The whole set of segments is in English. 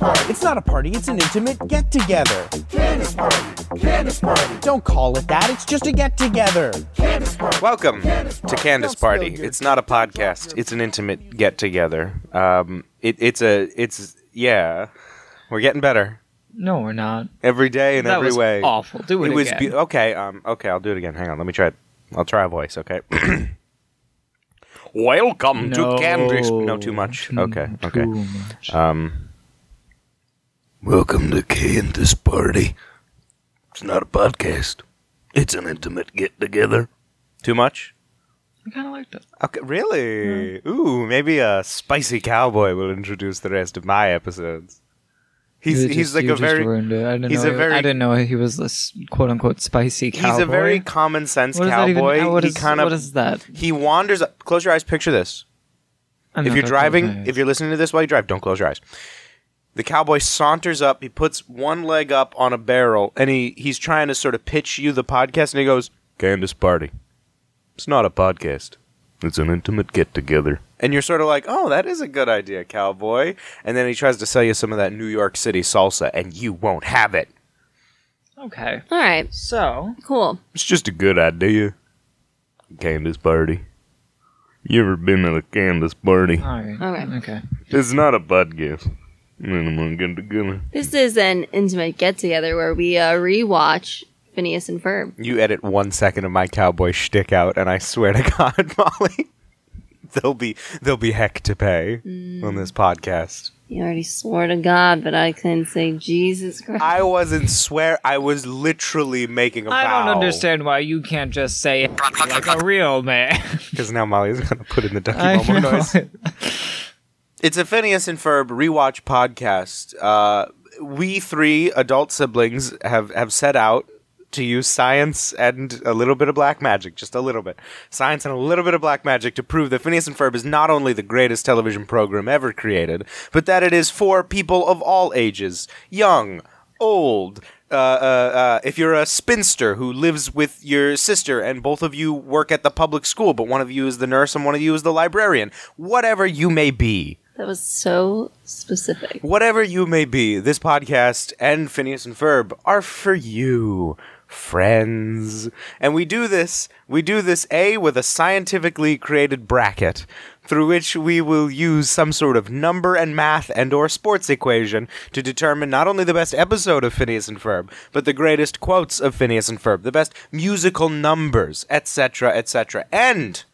party. It's not a party, it's an intimate get together. Candace party. Candace party. Don't call it that, it's just a get together. Candace party. Welcome to Candace Don't Party. your- It's not a podcast. It's an intimate get together. Um, it, it's a it's yeah. We're getting better No, we're not. every day in that every was way. awful. Do it, It was again. be- okay. Um, okay, I'll do it again. Hang on, let me try it. I'll try a voice. Okay. Welcome no, to Candace. No, too much. Too- okay. Okay. Too much. Um. Welcome to Candace Party. It's not a podcast. It's an intimate get together. Too much? I kind of liked it. Okay, really? Ooh, maybe a spicy cowboy will introduce the rest of my episodes. He's You he's just- like you a just very ruined it. I didn't he's know a he- very- I didn't know he was this quote unquote spicy cowboy. he's a very common sense What is that even- cowboy. uh, what he is- kind what of is that? he wanders. Close your eyes. Picture this. I'm if not you're gonna driving, close my if you're listening to this while you drive, don't close your eyes. The cowboy saunters up. He puts one leg up on a barrel, and he he's trying to sort of pitch you the podcast, and he goes, "Candace Party. It's not a podcast. It's an intimate get together." And you're sort of like, "Oh, that is a good idea, cowboy." And then he tries to sell you some of that New York City salsa, and you won't have it. okay, All right, so cool. It's just a good idea. Candace Party. You ever been to the Candace Party? all right, Okay. okay. It's not a podcast. Intimate get together. This is an intimate get together where we uh, rewatch Phineas and Ferb. You edit one second of my cowboy shtick out, and I swear to God, Molly, there'll be there'll be heck to pay on this podcast. You already swore to God, but I couldn't say Jesus Christ. I wasn't swear. I was literally making a I vow. I don't understand why you can't just say it like a real man. because now Molly's gonna put in the ducky I momo noise. It's a Phineas and Ferb rewatch podcast. Uh, we three adult siblings have have set out to use science and a little bit of black magic, just a little bit. Science and a little bit of black magic to prove that Phineas and Ferb is not only the greatest television program ever created, but that it is for people of all ages, young, old. Uh, uh, uh, if you're a spinster who lives with your sister and both of you work at the public school, but one of you is the nurse and one of you is the librarian, whatever you may be, That was so specific. whatever you may be, this podcast and Phineas and Ferb are for you, friends. And we do this, we do this A with a scientifically created bracket through which we will use some sort of number and math and or sports equation to determine not only the best episode of Phineas and Ferb, but the greatest quotes of Phineas and Ferb, the best musical numbers, etc., etc. And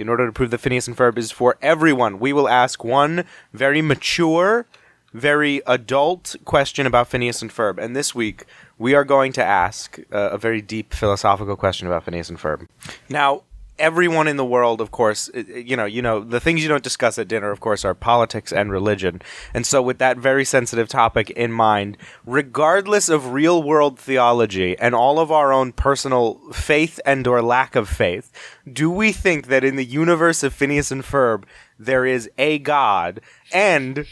in order to prove that Phineas and Ferb is for everyone, we will ask one very mature, very adult question about Phineas and Ferb. And this week, we are going to ask uh, a very deep philosophical question about Phineas and Ferb. Now, everyone in the world, of course, you know, you know, the things you don't discuss at dinner, of course, are politics and religion. And so, with that very sensitive topic in mind, regardless of real world theology and all of our own personal faith and or lack of faith, do we think that in the universe of Phineas and Ferb there is a god? And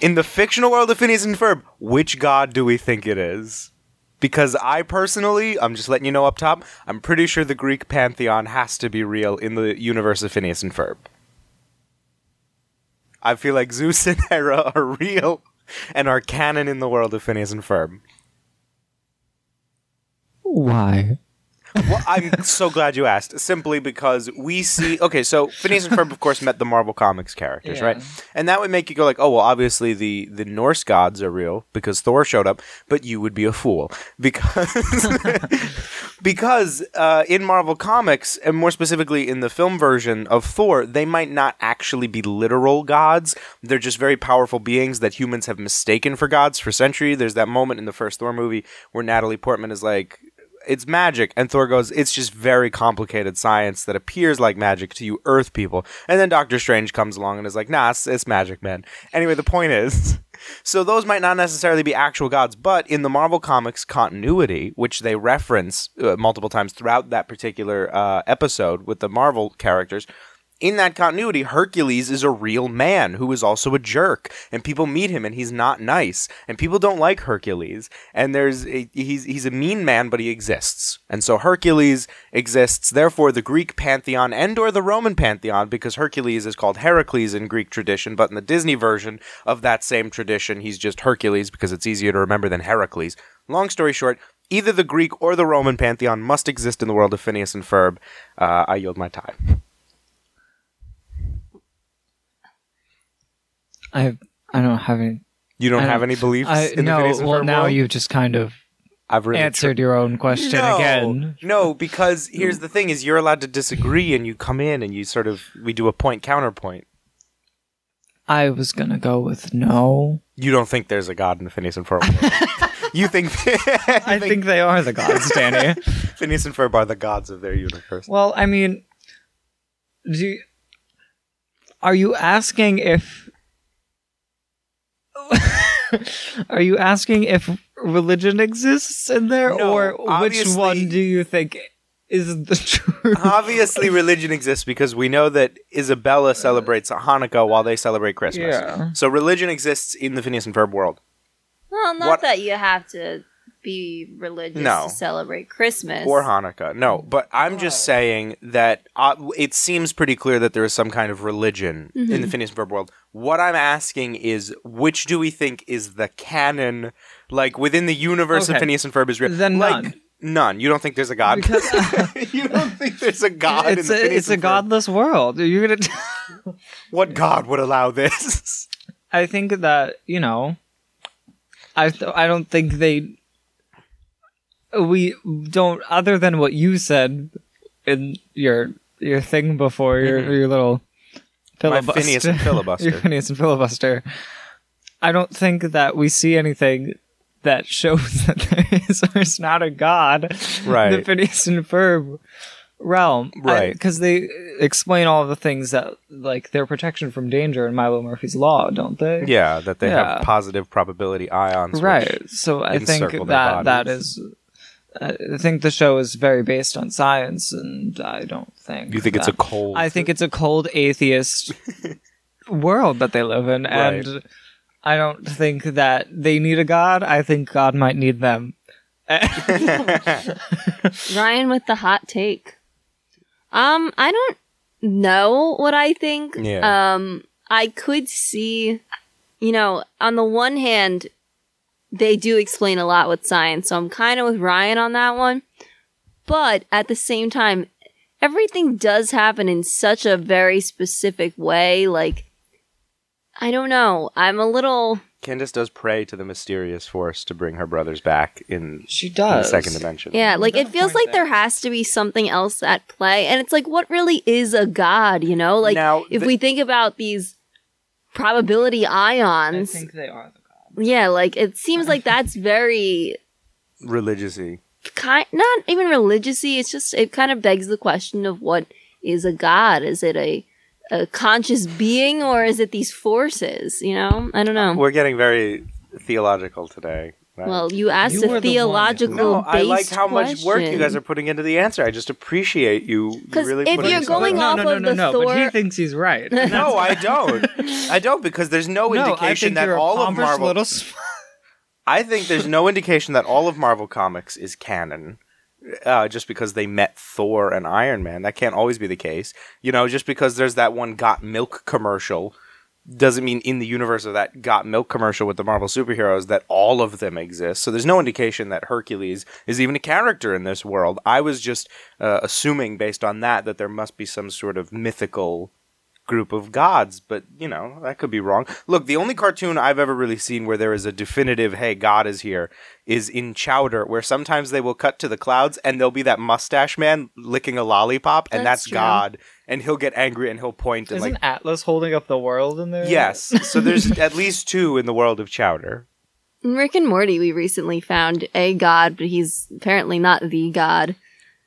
in the fictional world of Phineas and Ferb, which god do we think it is? Because I personally, I'm just letting you know up top, I'm pretty sure the Greek pantheon has to be real in the universe of Phineas and Ferb. I feel like Zeus and Hera are real and are canon in the world of Phineas and Ferb. Why? Well, I'm so glad you asked. Simply because we see. Okay, so Phineas and Ferb, of course, met the Marvel Comics characters, Yeah. right? And that would make you go like, "Oh, well, obviously the the Norse gods are real because Thor showed up." But you would be a fool because because uh, in Marvel Comics, and more specifically in the film version of Thor, they might not actually be literal gods. They're just very powerful beings that humans have mistaken for gods for centuries. There's that moment in the first Thor movie where Natalie Portman is like, it's magic. And Thor goes, it's just very complicated science that appears like magic to you Earth people. And then Doctor Strange comes along and is like, nah, it's, it's magic, man. Anyway, the point is, so those might not necessarily be actual gods, but in the Marvel Comics continuity, which they reference uh, multiple times throughout that particular uh, episode with the Marvel characters, in that continuity, Hercules is a real man who is also a jerk, and people meet him and he's not nice, and people don't like Hercules. And there's a, he's he's a mean man, but he exists, and so Hercules exists. Therefore, the Greek pantheon and or the Roman pantheon, because Hercules is called Heracles in Greek tradition, but in the Disney version of that same tradition, he's just Hercules because it's easier to remember than Heracles. Long story short, either the Greek or the Roman pantheon must exist in the world of Phineas and Ferb. Uh, I yield my time. I I don't have any. You don't have don't- any beliefs I, in the no, Phineas and well now world? you've just kind of I've really answered your own question no, again. No, because here's the thing: is you're allowed to disagree, and you come in and you sort of we do a point counterpoint. I was gonna go with no. You don't think there's a god in the Phineas and Ferb world. you think I think they are the gods, Danny. Phineas and Ferb are the gods of their universe. well, I mean, do you, are you asking if? are you asking if religion exists in there, No, or which one do you think is the truth? Obviously, religion exists because we know that Isabella uh, celebrates Hanukkah while they celebrate Christmas. Yeah. So religion exists in the Phineas and Ferb world. Well, not What- that you have to be religious No. to celebrate Christmas. or Hanukkah. No, but I'm just saying that uh, it seems pretty clear that there is some kind of religion in Mm-hmm. the Phineas and Ferb world. What I'm asking is, which do we think is the canon, like within the universe of Phineas and Ferb is real? Then like, none. None. You don't think there's a god? Because you don't think there's a god it's the a, it's a godless world. You're gonna. What god would allow this? I think that you know, I th- I don't think they. We don't, other than what you said in your your thing before your your little Mm-hmm. Filibuster. Phineas and filibuster. your Phineas and filibuster. I don't think that we see anything that shows that there is or is not a god. in The Right. Phineas and Ferb realm, Right. Because they explain all the things that, like their protection from danger in Milo Murphy's Law, don't they? Yeah, that they Yeah. have positive probability ions. right so i think that that is i think the show is very based on science and i don't think You think it's a cold? i think it's a cold atheist world that they live in Right. and i don't think that they need a god i think god might need them Ryan with the hot take. Um, I don't know what I think. Yeah. Um, I could see, you know, on the one hand, they do explain a lot with science, so I'm kind of with Ryan on that one. But at the same time, everything does happen in such a very specific way. Like, I don't know. I'm a little. Candace does pray to the mysterious force to bring her brothers back in, she in the does second dimension. Yeah, like it feels like there there. has to be something else at play. And it's like, what really is a god, you know? Like, Now, if the- we think about these probability ions. i think they are the god yeah, like it seems like that's very Religiousy. kind, not even religiously. It's just, it kind of begs the question of what is a god? Is it a, a conscious being or is it these forces, you know? I don't know. We're getting very theological today. Right? Well, you asked You were the a one who- theological no, I like based how much work you guys are putting into the answer. I just appreciate you 'Cause really if putting you're yourself going in. off no, no, of no, the no, but he thinks he's right. No, I don't. I don't because there's no, no, indication that all of Marvel. little I think there's no indication that all of Marvel Comics is canon. Uh, just because they met Thor and Iron Man, that can't always be the case. You know, just because there's that one Got Milk commercial doesn't mean in the universe of that Got Milk commercial with the Marvel superheroes that all of them exist. So there's no indication that Hercules is even a character in this world. I was just uh, assuming based on that that there must be some sort of mythical group of gods, but you know, that could be wrong. Look, the only cartoon I've ever really seen where there is a definitive, hey, God is here, is in Chowder, where sometimes they will cut to the clouds and there'll be that mustache man licking a lollipop, and That's that's. God, and he'll get angry and he'll point and Isn't like, Atlas holding up the world in there? yes. So there's at least two in the world of Chowder. In Rick and Morty, we recently found a god, but he's apparently not the god.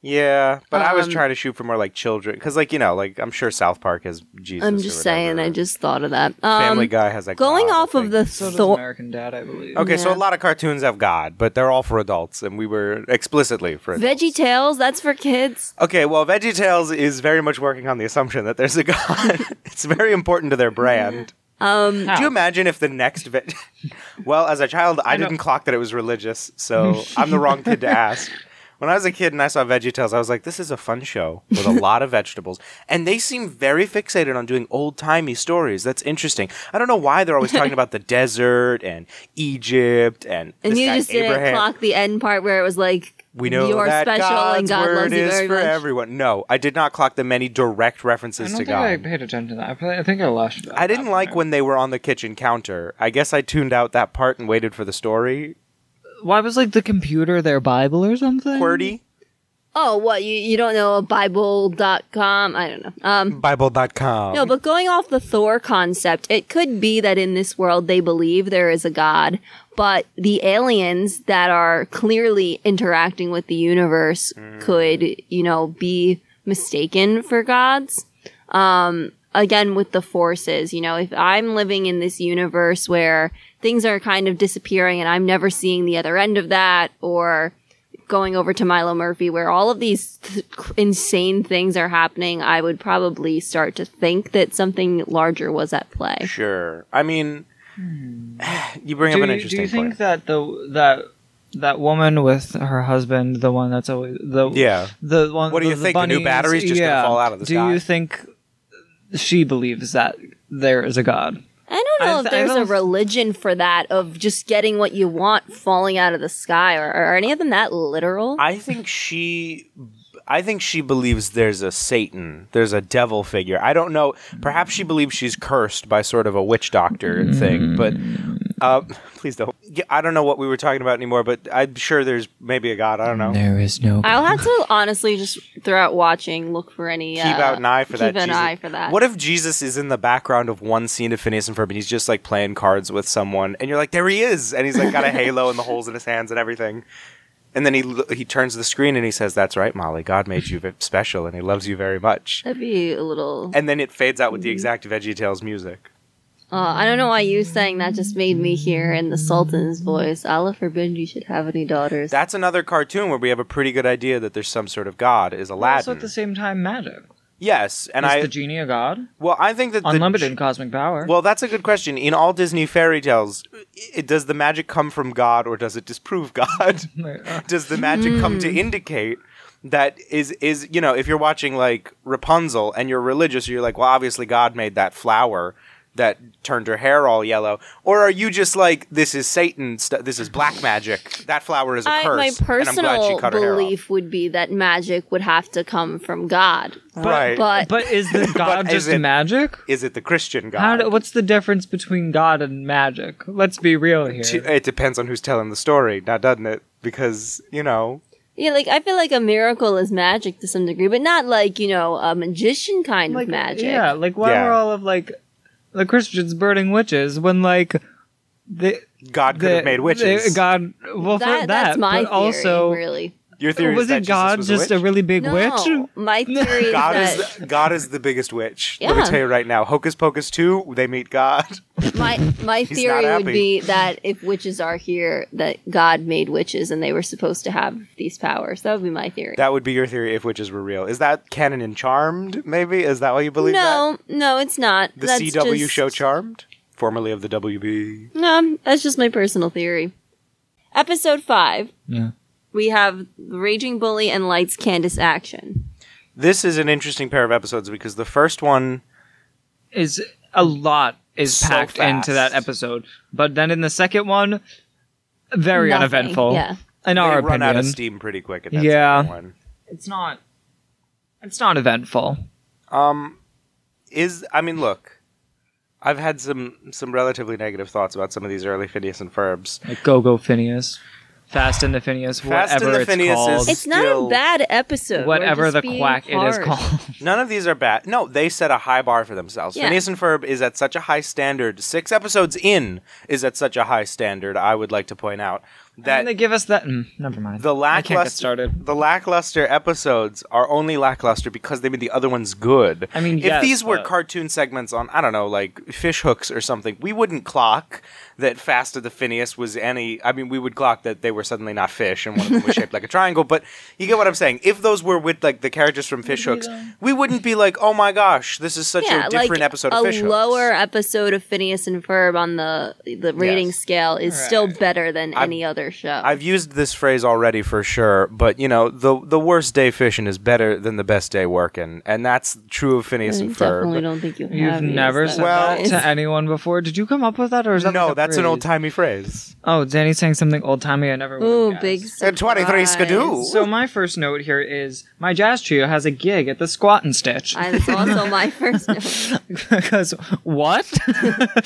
Yeah, but I was Um, trying to shoot for more like children because, like you know, like I'm sure South Park has Jesus. I'm or just saying. I just thought of that. Um, Family Guy has like going God, off of think. the So does American Dad, I believe. Okay, so a lot of cartoons have God, but they're all for adults, and we were explicitly for. adults. Veggie Tales, that's for kids. Okay, well, Veggie Tales is very much working on the assumption that there's a God. it's very important to their brand. Um, Do you imagine if the next veg? well, as a child, I, know. didn't clock that it was religious, so I'm the wrong kid to ask. When I was a kid and I saw VeggieTales, I was like, "This is a fun show with a lot of vegetables," and they seem very fixated on doing old timey stories. That's interesting. I don't know why they're always talking about the desert and Egypt and and this you guy just didn't Abraham. clock the end part where it was like, We know you're that special God's and God word loves you is very for much. everyone. No, I did not clock the many direct I references don't to God. I paid attention to that. I probably- I think I lost. I didn't like when they were on the kitchen counter. I guess I tuned out that part and waited for the story. Why was like the computer their Bible or something? QWERTY, Oh, what you you don't know Bible.com? I don't know. Um, Bible.com. no, but going off the Thor concept, it could be that in this world they believe there is a god, but the aliens that are clearly interacting with the universe could, you know, be mistaken for gods. Um, again, with the forces, you know, if I'm living in this universe where things are kind of disappearing and I'm never seeing the other end of that, or going over to Milo Murphy, where all of these th- insane things are happening, I would probably start to think that something larger was at play. Sure. I mean, you bring Do up an you, do you think point. that the that that woman with her husband, the one that's always the Yeah. the one? What do you the, think, the new bunnies- battery's just gonna fall out of the do sky? you think she believes that there is a god? I don't know I if there's a religion for that of just getting what you want falling out of the sky, or are any of them that literal? I think she. I think she believes there's a Satan, there's a devil figure. I don't know. Perhaps she believes she's cursed by sort of a witch doctor thing, but uh, please don't. Yeah, I don't know what we were talking about anymore, but I'm sure there's maybe a god. I don't know. There is no. I'll have to honestly just throughout watching look for any. keep uh, out an eye for keep that. an Jesus. eye for that. What if Jesus is in the background of one scene of Phineas and Ferb, and he's just like playing cards with someone, and you're like, there he is, and he's like got a halo and the holes in his hands and everything, and then he he turns the screen and he says, "That's right, Molly. God made you special, and He loves you very much." That'd be a little. And then it fades out with the exact VeggieTales music. Uh, I don't know why you saying that just made me hear in the Sultan's voice. Allah forbid you should have any daughters. That's another cartoon where we have a pretty good idea that there's some sort of god. Is Aladdin. also at the same time magic. yes, and is I the genie a god? well, I think that the Unlimited cosmic power. Well, that's a good question. In all Disney fairy tales, i does the magic come from God or does it disprove God? does the magic come to indicate that is is you know if you're watching like Rapunzel and you're religious, you're like, well, obviously God made that flower that turned her hair all yellow, or are you just like this is Satan? St- this is black magic. That flower is a I, curse. my and I'm glad she personal cut her belief would be that magic would have to come from God. right? But, but is the god is just it- magic? is it the Christian God? How do, what's the difference between God and magic? Let's be real here. It depends on who's telling the story, now doesn't it? Because you know, yeah, like I feel like a miracle is magic to some degree, but not like you know a magician kind like of magic. Yeah, like why Yeah. were all of like the Christians burning witches when like the God could the, have made witches. the God well for that, that, that's my but theory. also really, Your theory was is that it God Jesus was just a witch? really big no. witch? My theory is God that is the, God is the biggest witch. Let me Yeah. tell you right now. Hocus Pocus two, they meet God. my my theory would be that if witches are here, that God made witches and they were supposed to have these powers. That would be my theory. That would be your theory if witches were real. Is that canon in Charmed? Maybe is that why you believe no, no, it's not. The That's CW just- show Charmed, formerly of the WB. No, that's just my personal theory. Episode five. Yeah. We have Raging Bully and Lights Candace action. This is an interesting pair of episodes because the first one, Is a lot is So packed into that episode, but then in the second one, very Nothing, uneventful. yeah. in our they our run out of steam pretty quick. At that Yeah. one. it's not. It's not eventful. Um, is I mean, look, I've had some some relatively negative thoughts about some of these early Phineas and Ferbs. Like Go Go Phineas, Fast and the Phineas, Fast and whatever the it's Phineas called, is- It's not Still- a bad episode. We're whatever just the being quack it is hard. called. None of these are bad. No, they set a high bar for themselves. Yeah. Phineas and Ferb is at such a high standard. Six episodes in is at such a high standard. I would like to point out that and they give us that. Mm, never mind. the I can't get lackluster started. the lackluster episodes are only lackluster because they made the other ones good. I mean, if yes, these were but- cartoon segments on I don't know, like fish hooks or something, we wouldn't clock that Fast of the Phineas was any. I mean, we would clock that they were suddenly not fish and one of them was shaped like a triangle. But you get what I'm saying. If those were with like the characters from Fish Hooks, we wouldn't be like, oh my gosh, this is such yeah, a different like episode a of Fish Hooks. lower episode of Phineas and Ferb on the the rating Yes. scale is still better than I've- any other show. I've used this phrase already for sure, but you know, the the worst day fishing is better than the best day working, and that's true of Phineas I and definitely Ferb. don't think you have. You've used never that said Well- that to anyone before. Did you come up with that, or is that No, like a that's an old timey phrase. Oh, Danny's saying something old timey. I never. would've Ooh, guessed. big And 23 surprise. skidoo. So my first note here is my jazz trio has a gig at the Squat and Stitch. That's also my first note. Because what?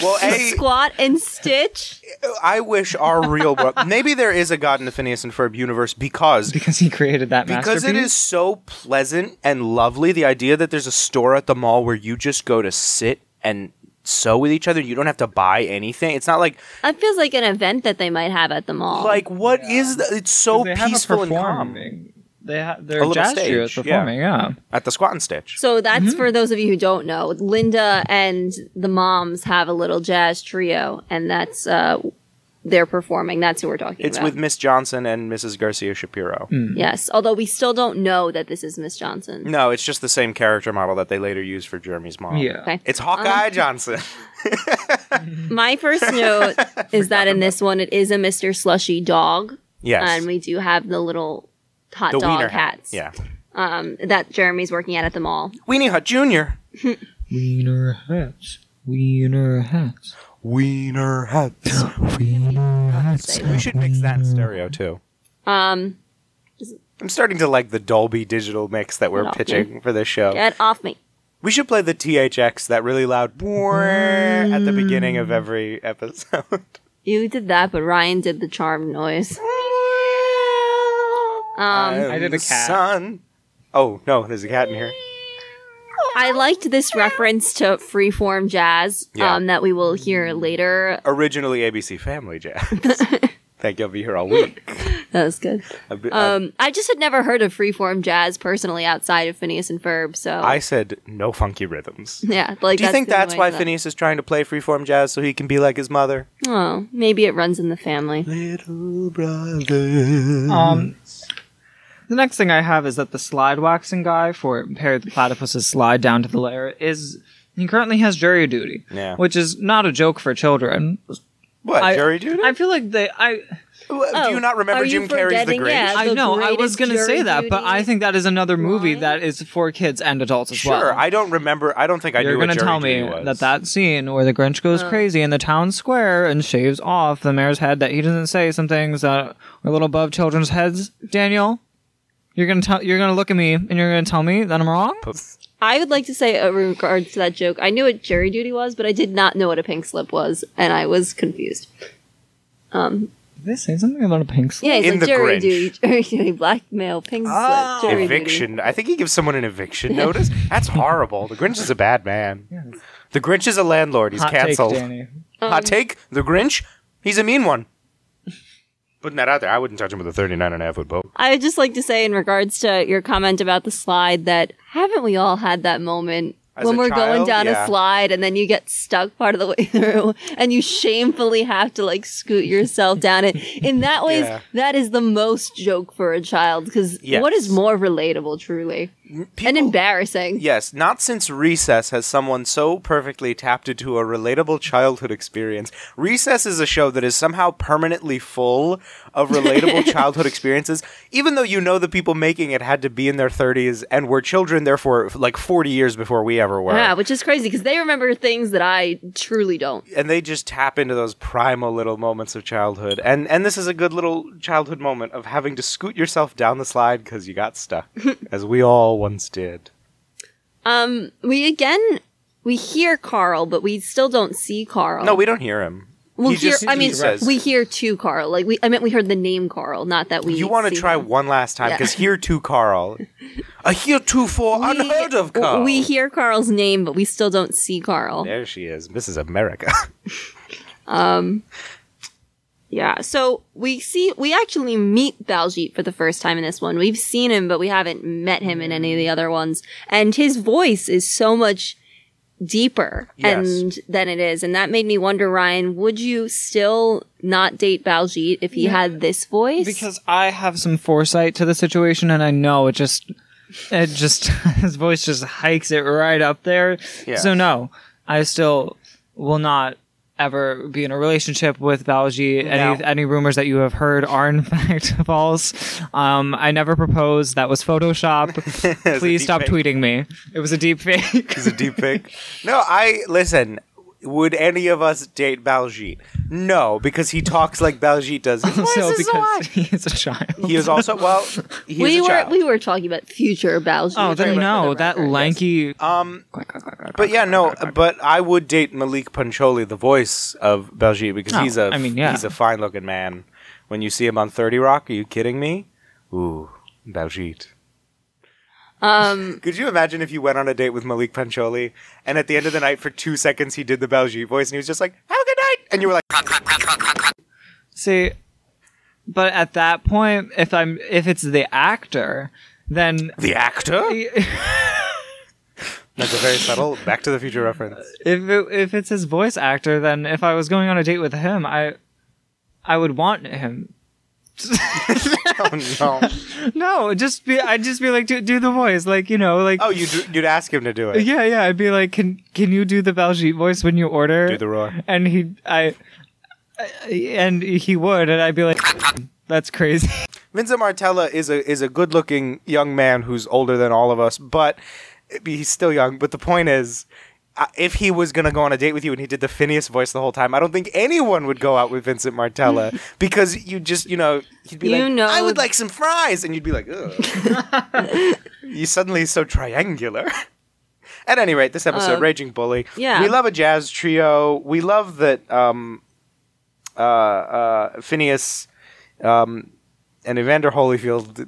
Well, a Squat and Stitch. I wish our real world. Maybe there is a God in the Phineas and Ferb universe because because he created that because it masterpiece. is so pleasant and lovely. The idea that there's a store at the mall where you just go to sit and sew with each other. You don't have to buy anything. It's not like That feels like an event that they might have at the mall. like what is that? It's so they have a peaceful and calm performing. They have their A little jazz is stage, yeah. performing. Yeah. at the Squat and Stitch. So that's Mm-hmm. for those of you who don't know. Linda and the moms have a little jazz trio, and that's uh, they're performing. That's who we're talking It's about. It's with Miss Johnson and Mrs. Garcia Shapiro. yes, although we still don't know that this is Miss Johnson. No, it's just the same character model that they later used for Jeremy's mom. Yeah. Okay. It's Hawkeye Um, Johnson. My first note is that in this one, it is a Mr. Slushy dog, Yes. and we do have the little hot the dog Wiener hat. hats. Yeah. Um, that Jeremy's working at at the mall. Weenie Hut Jr. Wiener hats. Wiener hats. Wiener hats. Wiener hats. We should mix that in stereo too. Um, I'm starting to like the Dolby digital mix that we're Get off pitching for this show. get off me. We should play the THX, that really loud at the beginning of every episode. You did that, but Ryan did the charm noise. Um, I did a cat. Sun. Oh no, there's a cat in here. I liked this reference to freeform jazz Yeah. um, that we will hear later. Originally ABC Family Jazz. Think you'll be here all week. That was good. A bit- Um, I just had never heard of freeform jazz personally outside of Phineas and Ferb. So I said no funky rhythms. yeah, like Do you think the only that's way why that- Phineas is trying to play freeform jazz so he can be like his mother? Oh, maybe it runs in the family. Little brother. Um, the next thing I have is that the slide waxing guy for Perry the Platypus's slide down to the lair is he currently has jury duty, Yeah. which is not a joke for children. what, I- jury duty? I feel like they I Oh, Do you not remember Jim Carrey's The forgetting? Grinch? Yeah. I know I was gonna say jury that, but I think that is another movie line? that is for kids and adults as Sure, well. Sure. I don't remember. I don't think I You're gonna tell me that that scene where the Grinch goes crazy in the town square and shaves off the mayor's head that he doesn't say some things that are a little above children's heads. Daniel, you're gonna tell you're gonna look at me and you're gonna tell me that I'm wrong. I would like to say, uh, in regards to that joke, I knew what jury duty was, but I did not know what a pink slip was, and I was confused. Um, did they say something about a pink slip? Yeah, he's In like The jury Grinch. duty, jury duty, blackmail, pink Oh. slip, ah. jury duty. eviction. I think he gives someone an eviction notice. That's horrible. The Grinch is a bad man. The Grinch is a landlord. He's Hot take, canceled. Danny. Um, Hot take. The Grinch. He's a mean one. Putting that out there, I wouldn't touch him with a 39 and a half foot boat. I would just like to say, in regards to your comment about the slide, that haven't we all had that moment As when we're going down Yeah. a slide and then you get stuck part of the way through and you shamefully have to like scoot yourself down it? In that way, Yeah. that is the most joke for a child because Yes. what is more relatable, truly, and embarrassing? Yes, not since Recess has someone so perfectly tapped into a relatable childhood experience. Recess is a show that is somehow permanently full of relatable childhood experiences, even though you know the people making it had to be in their 30s and were children, therefore, like 40 years before we ever were. Yeah, which is crazy because they remember things that I truly don't. and they just tap into those primal little moments of childhood. And and this is a good little childhood moment of having to scoot yourself down the slide because you got stuck, as we all once did. Um, we again we hear Carl, but we still don't see Carl. No, we don't hear him. We'll he hear. just I mean, says, we hear to Carl. Like we, I meant we heard the name Carl, not that we. You want to try him. one last time Yeah. because here to Carl, a heretofore We- unheard of Carl. We hear Carl's name, but we still don't see Carl. there she is, Mrs. America. Yeah. So we see we actually meet Baljeet for the first time in this one. We've seen him, but we haven't met him in any of the other ones. And his voice is so much deeper Yes. and than it is. And that made me wonder, Ryan, would you still not date Baljeet if he had this voice? Because I have some foresight to the situation, and I know it just, it just, his voice just hikes it right up there. Yeah. So no, I still will not ever be in a relationship with Baljeet. No. Any any rumors that you have heard are in fact false. Um, I never proposed. That was Photoshop. a Please stop fake. tweeting me. It was a deep fake. Is a deep fake. No, I listen. Would any of us date Baljeet? No, because he talks like Baljeet does. His voice so is because alive. he is a child. He is also well. He is we a were child. we were talking about future Baljeet. Oh, for then no, that record, yes. lanky. um, but yeah, no. But I would date Maulik Pancholy, the voice of Baljeet, because Oh, he's a I mean, yeah. he's a fine looking man. When you see him on Thirty Rock, are you kidding me? Ooh, Baljeet. Um, Could you imagine if you went on a date with Maulik Pancholy and at the end of the night for two seconds he did the Baljeet voice and he was just like, "Have a good night," and you were like, See, but at that point, if I'm if it's the actor, then "The actor." if That's a very subtle Back to the Future reference. it, if it's his voice actor, then if I was going on a date with him, I I would want him. Oh no! No, just be I'd just be like do, do the voice, like you know, like Oh, you'd you'd ask him to do it. yeah, yeah. I'd be like, can can you do the Baljeet voice when you order? Do the roar. And he I, I and he would, and I'd be like, that's crazy. Vincent Martella is a is a good looking young man who's older than all of us, but he's still young. But the point is. If he was gonna go on a date with you and he did the Phineas voice the whole time, I don't think anyone would go out with Vincent Martella because you just, you know, he'd be You like, know- "I would like some fries," and you'd be like, "Ugh." you suddenly so triangular. At any rate, this episode, Uh, Raging Bully. yeah. we love a jazz trio. We love that um, uh, uh, Phineas um, and Evander Holyfield.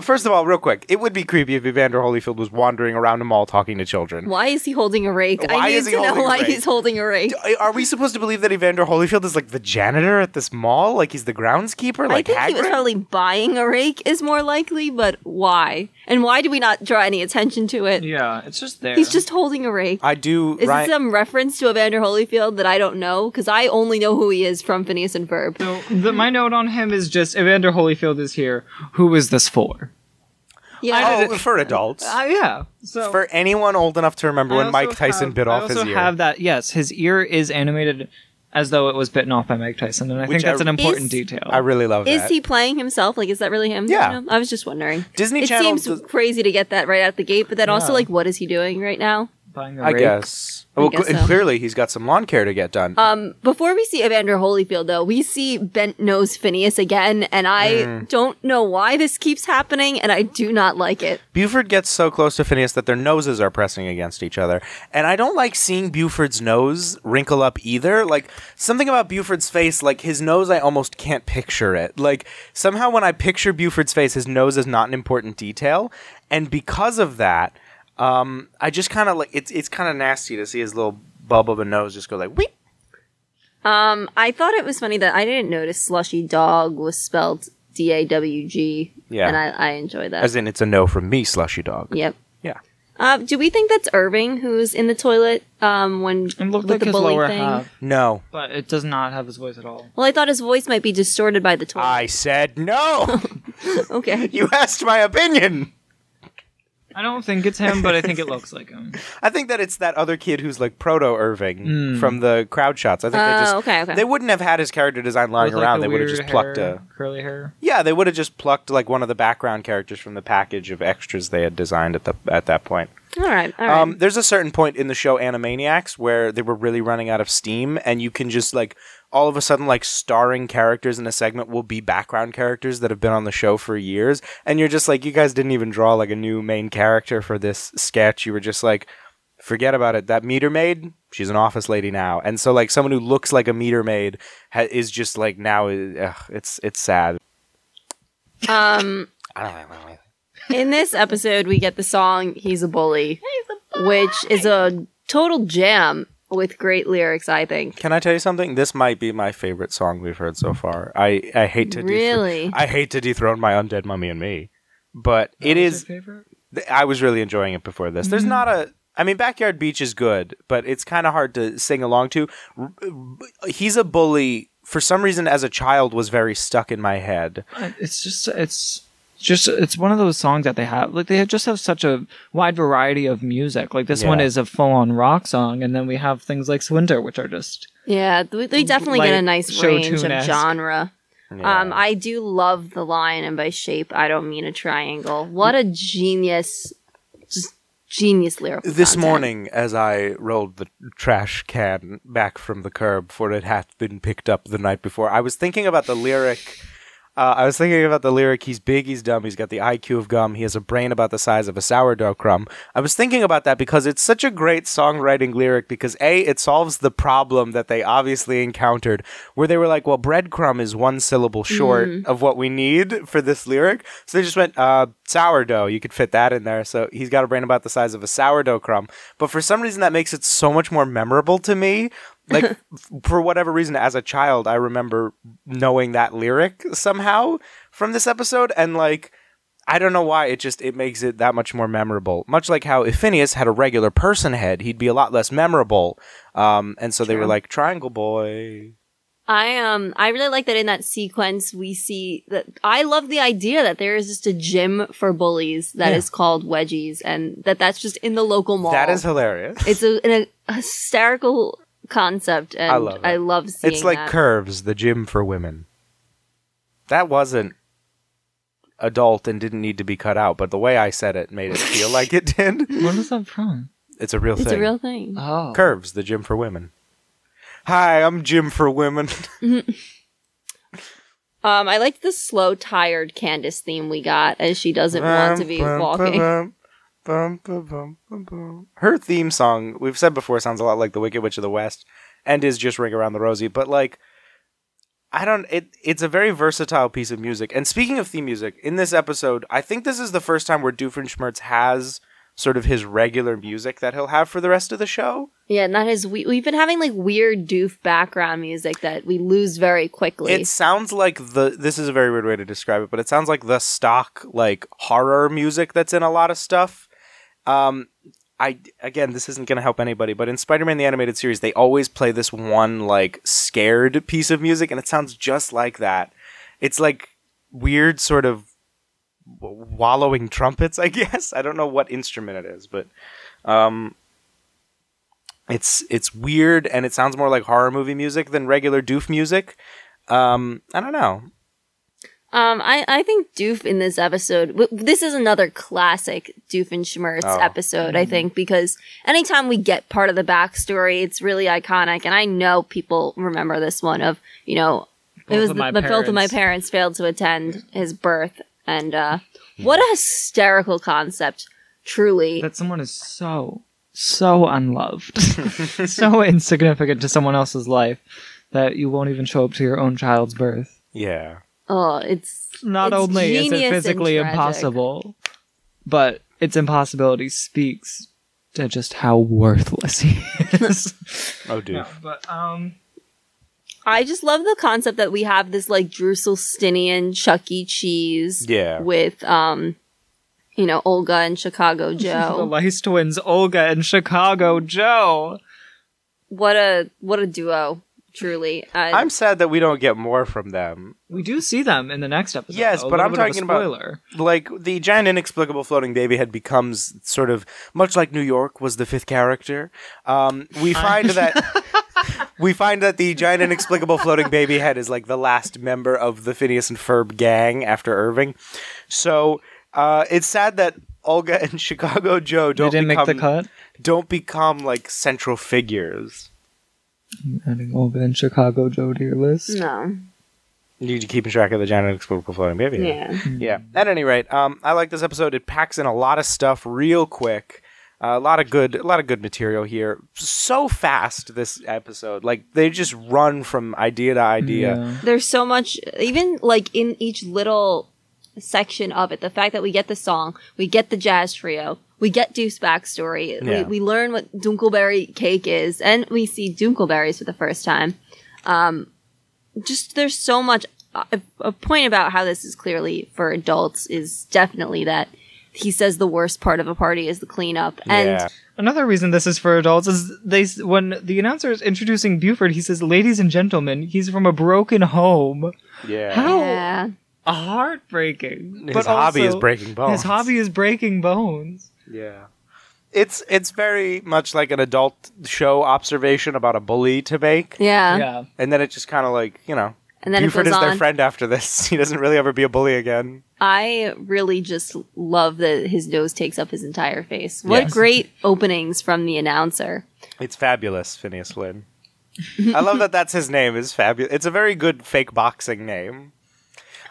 First of all, real quick, it would be creepy if Evander Holyfield was wandering around a mall talking to children. why is he holding a rake? Why I need is he to know why he's holding a rake. Are we supposed to believe that Evander Holyfield is like the janitor at this mall? Like he's the groundskeeper? Like I think he was probably buying a rake is more likely, but why? And why do we not draw any attention to it? Yeah, it's just there. He's just holding a rake. I do. Is Ryan- it some reference to Evander Holyfield that I don't know? Because I only know who he is from Phineas and Ferb. So the, my note on him is just Evander Holyfield is here. Who is this for? Yeah. oh, for adults. Uh, yeah. So for anyone old enough to remember I when Mike Tyson have- bit I off his ear. also ear. have that. Yes, his ear is animated as though it was bitten off by Mike Tyson, and I Which think that's I- an important Is- detail. I really love is that. he playing himself? Like, is that really him? Yeah. You know? I was just wondering. Disney it Channel seems does- crazy to get that right out the gate, but then also, like, what is he doing right now? Buying a I rake. guess. Well, guess and so. clearly he's got some lawn care to get done. Um, before we see Evander Holyfield, though, we see bent nose Phineas again, and I Mm. don't know why this keeps happening, and I do not like it. Buford gets so close to Phineas that their noses are pressing against each other. And I don't like seeing Buford's nose wrinkle up either. Like, something about Buford's face, like, his nose, I almost can't picture it. Like, somehow when I picture Buford's face, his nose is not an important detail. And because of that, um, I just kind of like, it's, it's kind of nasty to see his little bulb of a nose just go like, weep. Um, I thought it was funny that I didn't notice slushy dog was spelled D A W G. Yeah. And I, I enjoy that. As in, it's a no from me, slushy dog. yep. Yeah. Uh, do we think that's Irving who's in the toilet um, when It looked with like the his bully lower thing? half, No. but it does not have his voice at all. Well, I thought his voice might be distorted by the toilet. I said no. okay. you asked my opinion. I don't think it's him, but I think it looks like him. I think that it's that other kid who's like proto Irving from the crowd shots. I think they Oh, just okay, okay. they wouldn't have had his character design lying With, around. the they would have weird just plucked hair, a curly hair. yeah. They would have just plucked like one of the background characters from the package of extras they had designed at the at that point. All right. All right. Um, there's a certain point in the show Animaniacs where they were really running out of steam, and you can just like all of a sudden like starring characters in a segment will be background characters that have been on the show for years, and you're just like, you guys didn't even draw like a new main character for this sketch. You were just like, forget about it. That meter maid, she's an office lady now, and so like someone who looks like a meter maid ha- is just like now, ugh, it's it's sad. um, I don't know. in this episode, we get the song "He's a Bully," which is a total jam. With great lyrics. I think. Can I tell you something? This might be my favorite song we've heard so far. I, I hate to dethr- Really? I hate to dethrone my undead mummy and me, but it What was is. your favorite? th- I was really enjoying it before this. There's mm-hmm. not a. I mean, Backyard Beach is good, but it's kind of hard to sing along to. R- He's a bully. For some reason, as a child, was very stuck in my head. It's just it's just it's one of those songs that they have like they just have such a wide variety of music. Like this one is a full on rock song, and then we have things like Swinter, which are just Yeah, they, they definitely get a nice range of genre. Yeah. Um, I do love the line, and by shape, I don't mean a triangle. What a genius, just genius lyrical. This content. morning, as I rolled the trash can back from the curb, for it had been picked up the night before, I was thinking about the lyric. Uh, I was thinking about the lyric. He's big, he's dumb, he's got the IQ of gum, he has a brain about the size of a sourdough crumb. I was thinking about that because it's such a great songwriting lyric because A, it solves the problem that they obviously encountered where they were like, well, breadcrumb is one syllable short of what we need for this lyric. So they just went, uh, sourdough. You could fit that in there. So he's got a brain about the size of a sourdough crumb. But for some reason, that makes it so much more memorable to me. Like, f- for whatever reason, as a child, I remember knowing that lyric somehow from this episode. And like, I don't know why it just it makes it that much more memorable. Much like how if Phineas had a regular person head, he'd be a lot less memorable. Um, and so they were like Triangle Boy. I um I really like that in that sequence we see that I love the idea that there is just a gym for bullies that is Yeah. called Wedgies and that that's just in the local mall. That is hilarious. it's a, an, a hysterical concept and I love it. I love seeing it's like that. Curves, the gym for women. That wasn't adult and didn't need to be cut out, but the way I said it made it feel like it did. what is that from? It's a real it's thing. It's a real thing. Oh, Curves, the gym for women. Hi, I'm Jim for women. Um I liked the slow tired Candace theme we got as she doesn't want to be walking. Her theme song, we've said before, sounds a lot like The Wicked Witch of the West and is just Ring Around the Rosie, but like I don't it it's a very versatile piece of music. And speaking of theme music, in this episode, I think this is the first time where Doofenshmirtz has sort of his regular music that he'll have for the rest of the show. Yeah, not his. we we've been having like weird doof background music that we lose very quickly. It sounds like the this is a very weird way to describe it, but it sounds like the stock like horror music that's in a lot of stuff. Um I again, this isn't going to help anybody, but in Spider-Man the animated series, they always play this one like scared piece of music and it sounds just like that. It's like weird sort of wallowing trumpets, I guess. I don't know what instrument it is, but um it's it's weird and it sounds more like horror movie music than regular doof music. Um, I don't know. Um, I, I think Doof in this episode, w- this is another classic Doofenshmirtz Oh. episode, I think, because anytime we get part of the backstory, it's really iconic. And I know people remember this one of, you know, it was the, my the both of my parents. parents failed to attend his birth. And, uh, what a hysterical concept, truly. that someone is so so unloved, so insignificant to someone else's life that you won't even show up to your own child's birth. Yeah. Oh, it's Not It's only is it physically impossible, but its impossibility speaks to just how worthless he is. Oh, doof. but um, I just love the concept that we have this like Drusselsteinian Chuck E. Cheese Yeah. with um you know Olga and Chicago Joe. the Joe. Lice twins, Olga and Chicago Joe. what a what a duo, truly. I, I'm sad that we don't get more from them. We do see them in the next episode. Yes, but I'm bit of a talking about- spoiler. Like the giant inexplicable floating baby head becomes sort of much like New York was the fifth character. Um, we find that we find that the giant inexplicable floating baby head is like the last member of the Phineas and Ferb gang after Irving. So uh, it's sad that Olga and Chicago Joe don't didn't become make the cut. don't become like central figures. Adding Olga and Chicago Joe to your list. no, You need to keep in track of the giant inexplicable floating baby. yeah. Yeah. At any rate, um, I like this episode. It packs in a lot of stuff real quick. Uh, a lot of good, a lot of good material here. So fast this episode, like they just run from idea to idea. Yeah. There's so much, even like in each little section of it. The fact that we get the song, we get the jazz trio, we get Deuce backstory, Yeah. we, we learn what Dunkelberry cake is, and we see Dunkelberries for the first time. Um, just there's so much. A, a point about how this is clearly for adults is definitely that he says the worst part of a party is the cleanup, and yeah. Another reason this is for adults is they when the announcer is introducing Buford, he says, "Ladies and gentlemen, he's from a broken home." Yeah. How yeah. Heartbreaking! His but hobby is breaking bones. His hobby is breaking bones. Yeah. It's it's very much like an adult show observation about a bully to make. yeah, yeah. And then it just kind of like, you know, And then Buford it goes is their on. friend after this. He doesn't really ever be a bully again. I really just love that his nose takes up his entire face. What Yes. great openings from the announcer. It's fabulous, Phineas Flynn. I love that that's his name. Is fabulous. It's a very good fake boxing name.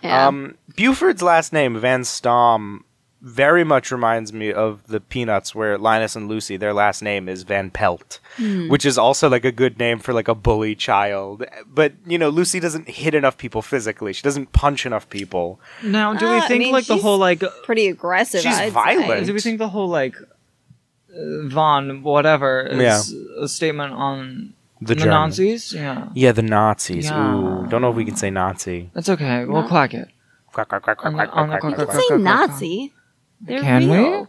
Yeah. Um, Buford's last name, Van Stomm, very much reminds me of the Peanuts, where Linus and Lucy, their last name is Van Pelt, Hmm. which is also like a good name for like a bully child. But you know, Lucy doesn't hit enough people physically. She doesn't punch enough people. Now, do Uh, we I think mean, like the whole like Pretty aggressive. She's I'd violent. say. do we think the whole like uh, Von whatever is a statement on The, the Nazis? Yeah, Yeah, the Nazis. Yeah. Ooh, don't know if we can say Nazi. that's okay. We'll clack it. Quack, quack, quack, quack, On the- quack, quack, quack, quack, quack. say quack, quack, Nazi. They're Can we?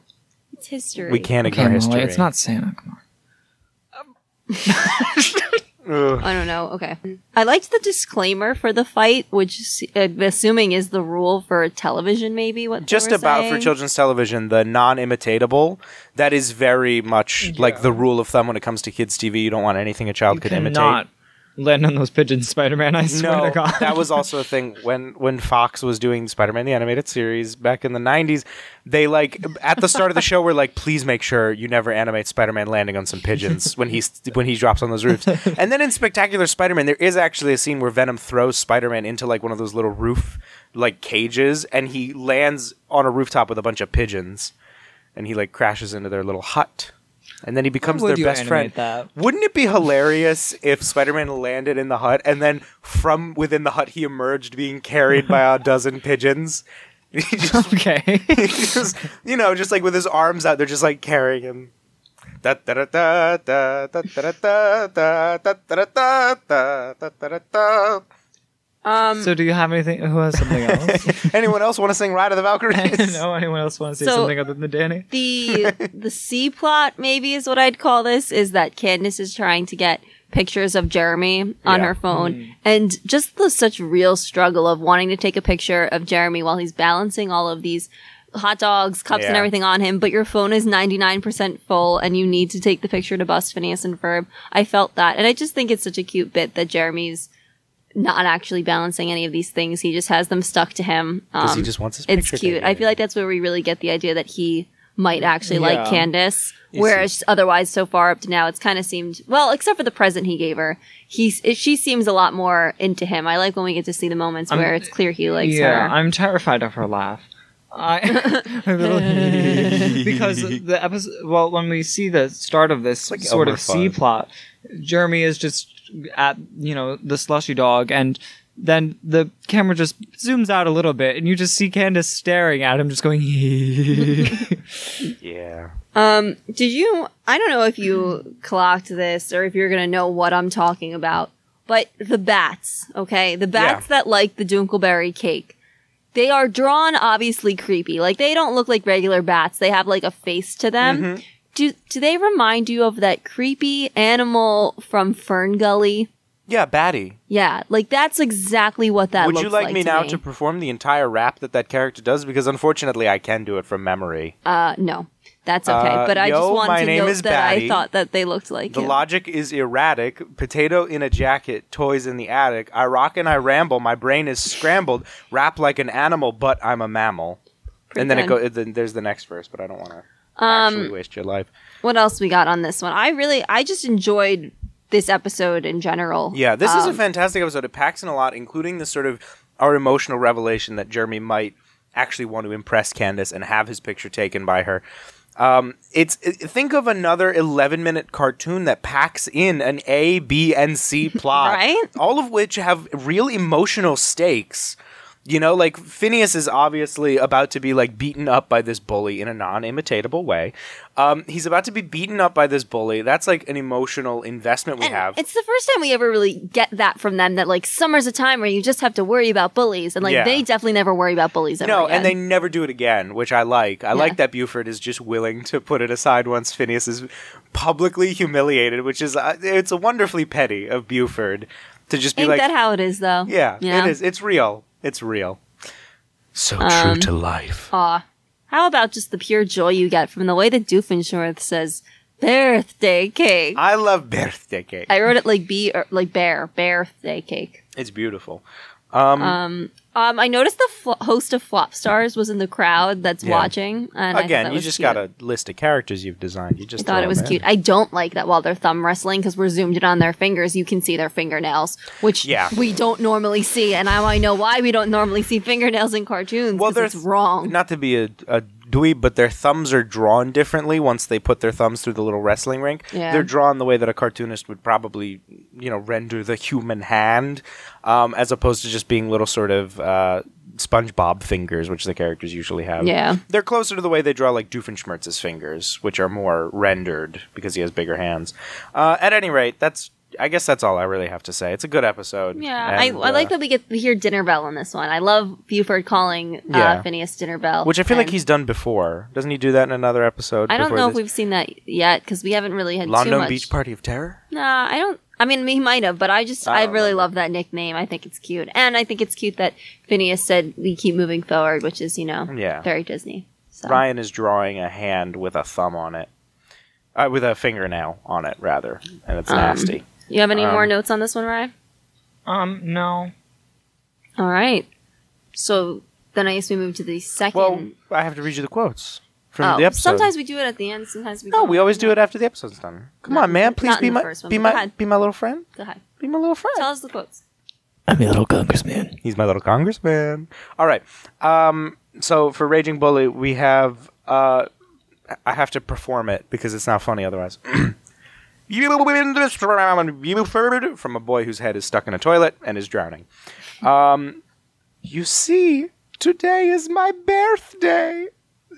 It's history. We can't ignore Molly, history. it's not Santa. Come on. Ugh. I don't know. Okay. I liked the disclaimer for the fight, which s- I'm assuming is the rule for television, maybe. What just were about for children's television, the non-imitatable. That is very much like the rule of thumb when it comes to kids' TV. You don't want anything a child You could cannot imitate. Land on those pigeons, Spider-Man. I swear No, to God. that was also a thing when when Fox was doing Spider-Man the animated series back in the '90s. They like at the start of the show were like, "Please make sure you never animate Spider-Man landing on some pigeons when he's when he drops on those roofs." And then in Spectacular Spider-Man, there is actually a scene where Venom throws Spider-Man into like one of those little roof like cages, and he lands on a rooftop with a bunch of pigeons, and he like crashes into their little hut. And then he becomes their best friend. that? Wouldn't it be hilarious if Spider-Man landed in the hut and then from within the hut he emerged being carried by a dozen pigeons? Just, okay. just- you know, just like with his arms out, they're just like carrying him. Um, so, do you have anything? Who has something else? Anyone else want to sing "Ride of the Valkyries"? no, anyone else want to say So- something other than Danny? the the C plot maybe is what I'd call this is that Candace is trying to get pictures of Jeremy on Yeah. her phone and just the such real struggle of wanting to take a picture of Jeremy while he's balancing all of these hot dogs, cups and Yeah. everything on him, but your phone is 99% full and you need to take the picture to bust Phineas and Ferb. I felt that. And I just think it's such a cute bit that Jeremy's not actually balancing any of these things. He just has them stuck to him. Because he Um, just wants his it's cute. taken. I feel like that's where we really get the idea that he might actually like Yeah. Candace, whereas otherwise, so far up to now, it's kind of seemed well, except for the present he gave her. He's it, she seems a lot more into him. I like when we get to see the moments where it's clear he likes yeah, her. I'm terrified of her laugh. I because the episode. Well, when we see the start of this like sort Elmer of C plot, Jeremy is just at you know the slushy dog, and then the camera just zooms out a little bit, and you just see Candace staring at him, just going. Yeah. Um, did you? I don't know if you clocked this or if you're gonna know what I'm talking about, but the bats. Okay, the bats that like the Dunkelberry cake. They are drawn obviously creepy. Like they don't look like regular bats. They have like a face to them. Do do they remind you of that creepy animal from Fern Gully? Yeah, Batty. Yeah, like that's exactly what that Would you like, me to now to perform the entire rap that that character does? Because unfortunately, I can do it from memory. Uh, no, that's okay. Uh, but I yo, just wanted to note that I thought that they looked like The him. logic is erratic. Potato in a jacket, toys in the attic. I rock and I ramble. My brain is scrambled. Rap like an animal, but I'm a mammal. Pretty and then it goes. Then there's the next verse, but I don't want to Um, actually waste your life. what else we got on this one? I really, I just enjoyed this episode in general. Yeah, this is a Um, fantastic episode. It packs in a lot, including the sort of our emotional revelation that Jeremy might actually want to impress Candace and have his picture taken by her. Um, it's it- think of another 11 minute cartoon that packs in an A, B, and C plot, Right? all of which have real emotional stakes. You know, like Phineas is obviously about to be like beaten up by this bully in a non-imitatable way. Um, he's about to be beaten up by this bully. That's like an emotional investment we And have. It's the first time we ever really get that from them. That like summer's a time where you just have to worry about bullies, and like Yeah. they definitely never worry about bullies. Ever No, again. and they never do it again, which I like. I like that Buford is just willing to put it aside once Phineas is publicly humiliated, which is uh, it's a wonderfully petty of Buford to just be ain't like, that how it is though? yeah, You know? it is. It's real. It's real. So true Um, to life. Aw. How about just the pure joy you get from the way that Doofenshmirtz says birthday cake? I love birthday cake. I wrote it like B or like bear, birthday cake. it's beautiful. Um, Um, um, I noticed the fl- host of Flop Starz was in the crowd that's Yeah. watching. And I thought again, that you was just cute. got a list of characters you've designed. You I just thought throw it was them in. cute. I don't like that while they're thumb wrestling because we're zoomed in on their fingers. You can see their fingernails, which Yeah. we don't normally see. And I want to know why we don't normally see fingernails in cartoons. Well, Well, it's wrong. Not to be a, a dweeb, but their thumbs are drawn differently once they put their thumbs through the little wrestling rink. Yeah. They're drawn the way that a cartoonist would probably, you know, render the human hand, um, as opposed to just being little sort of uh, SpongeBob fingers, which the characters usually have. Yeah. They're closer to the way they draw like Doofenshmirtz's fingers, which are more rendered because he has bigger hands. Uh, at any rate, that's. I guess that's all I really have to say. It's a good episode. yeah, and, I, I like uh, that we get we hear Dinner Bell in this one. I love Buford calling uh, Yeah. Phineas Dinner Bell, Which I feel like he's done before. Doesn't he do that in another episode? I don't know this? if we've seen that yet because we haven't really had too London much. Beach Party of Terror. Nah, I don't. I mean, he might have, but I just I I, really remember. love that nickname. I think it's cute, and I think it's cute that Phineas said we keep moving forward, which is you know Yeah. very Disney. So. Ryan is drawing a hand with a thumb on it, uh, with a fingernail on it, rather, and it's Um, nasty. You have any Um, more notes on this one, Ryan? Um, no. All right. So then I guess we move to the second. Well, I have to read you the quotes from oh, the episode. sometimes we do it at the end. Sometimes we no, don't. we always do it after the episode's done. Come Not on, man, please be my one, be my be my little friend. Go ahead. Be my little friend. Tell us the quotes. I'm a little congressman. He's my little congressman. All right. Um, so for Raging Bully, we have. Uh, I have to perform it because it's not funny otherwise. from a boy whose head is stuck in a toilet and is drowning. Um, you see, today is my birthday.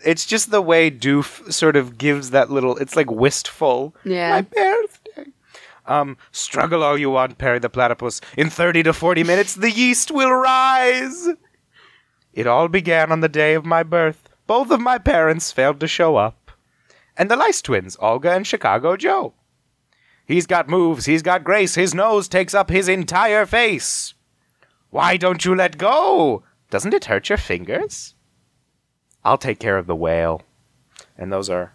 It's just the way Doof sort of gives that little. It's like wistful. Yeah. My birthday. Um, struggle all you want, Perry the Platypus. In 30 to 40 minutes, the yeast will rise. It all began on the day of my birth. Both of my parents failed to show up. And the Lice twins, Olga and Chicago Joe. He's got moves, he's got grace, his nose takes up his entire face. Why don't you let go? Doesn't it hurt your fingers? I'll take care of the whale. And those are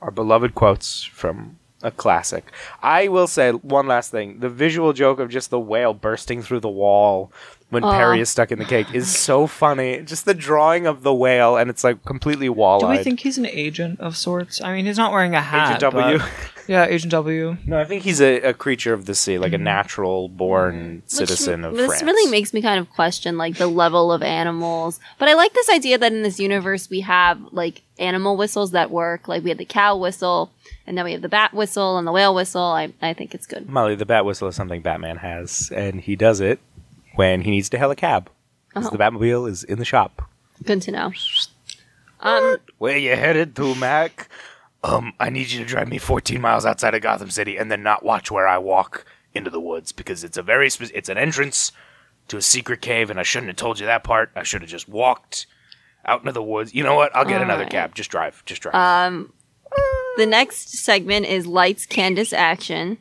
our beloved quotes from a classic. I will say one last thing. The visual joke of just the whale bursting through the wall when Perry is stuck in the cake is so funny. Just the drawing of the whale and it's like completely wall Do we think he's an agent of sorts? I mean, he's not wearing a hat. Agent W? but- yeah, Agent W. No, I think he's a, a creature of the sea, like a mm-hmm. natural born citizen Which, of this France. really makes me kind of question like the level of animals. But I like this idea that in this universe we have like animal whistles that work. Like we have the cow whistle, and then we have the bat whistle and the whale whistle. I I think it's good. Molly, the bat whistle is something Batman has, and he does it when he needs to hail a cab. Oh. The Batmobile is in the shop. Good to know. Um, Where you headed to, Mac? Um, I need you to drive me 14 miles outside of Gotham City and then not watch where I walk into the woods because it's a very spe- it's an entrance to a secret cave and I shouldn't have told you that part. I should have just walked out into the woods. You know what? I'll get another Alright. cab. Just drive. Just drive. um, the next segment is Lights Candace Action.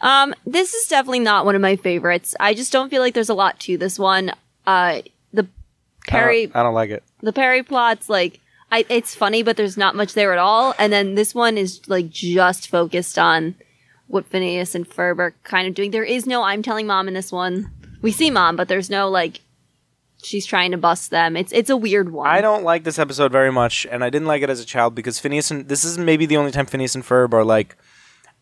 Um, this is definitely not one of my favorites. I just don't feel like there's a lot to this one. Uh, the Perry I don't, I don't like it. the Perry plot's like I it's funny, but there's not much there at all. And then this one is like just focused on what Phineas and Ferb are kind of doing. There is no I'm telling mom in this one. We see mom, but there's no like she's trying to bust them. It's it's a weird one. I don't like this episode very much, and I didn't like it as a child because Phineas and this is maybe the only time Phineas and Ferb are like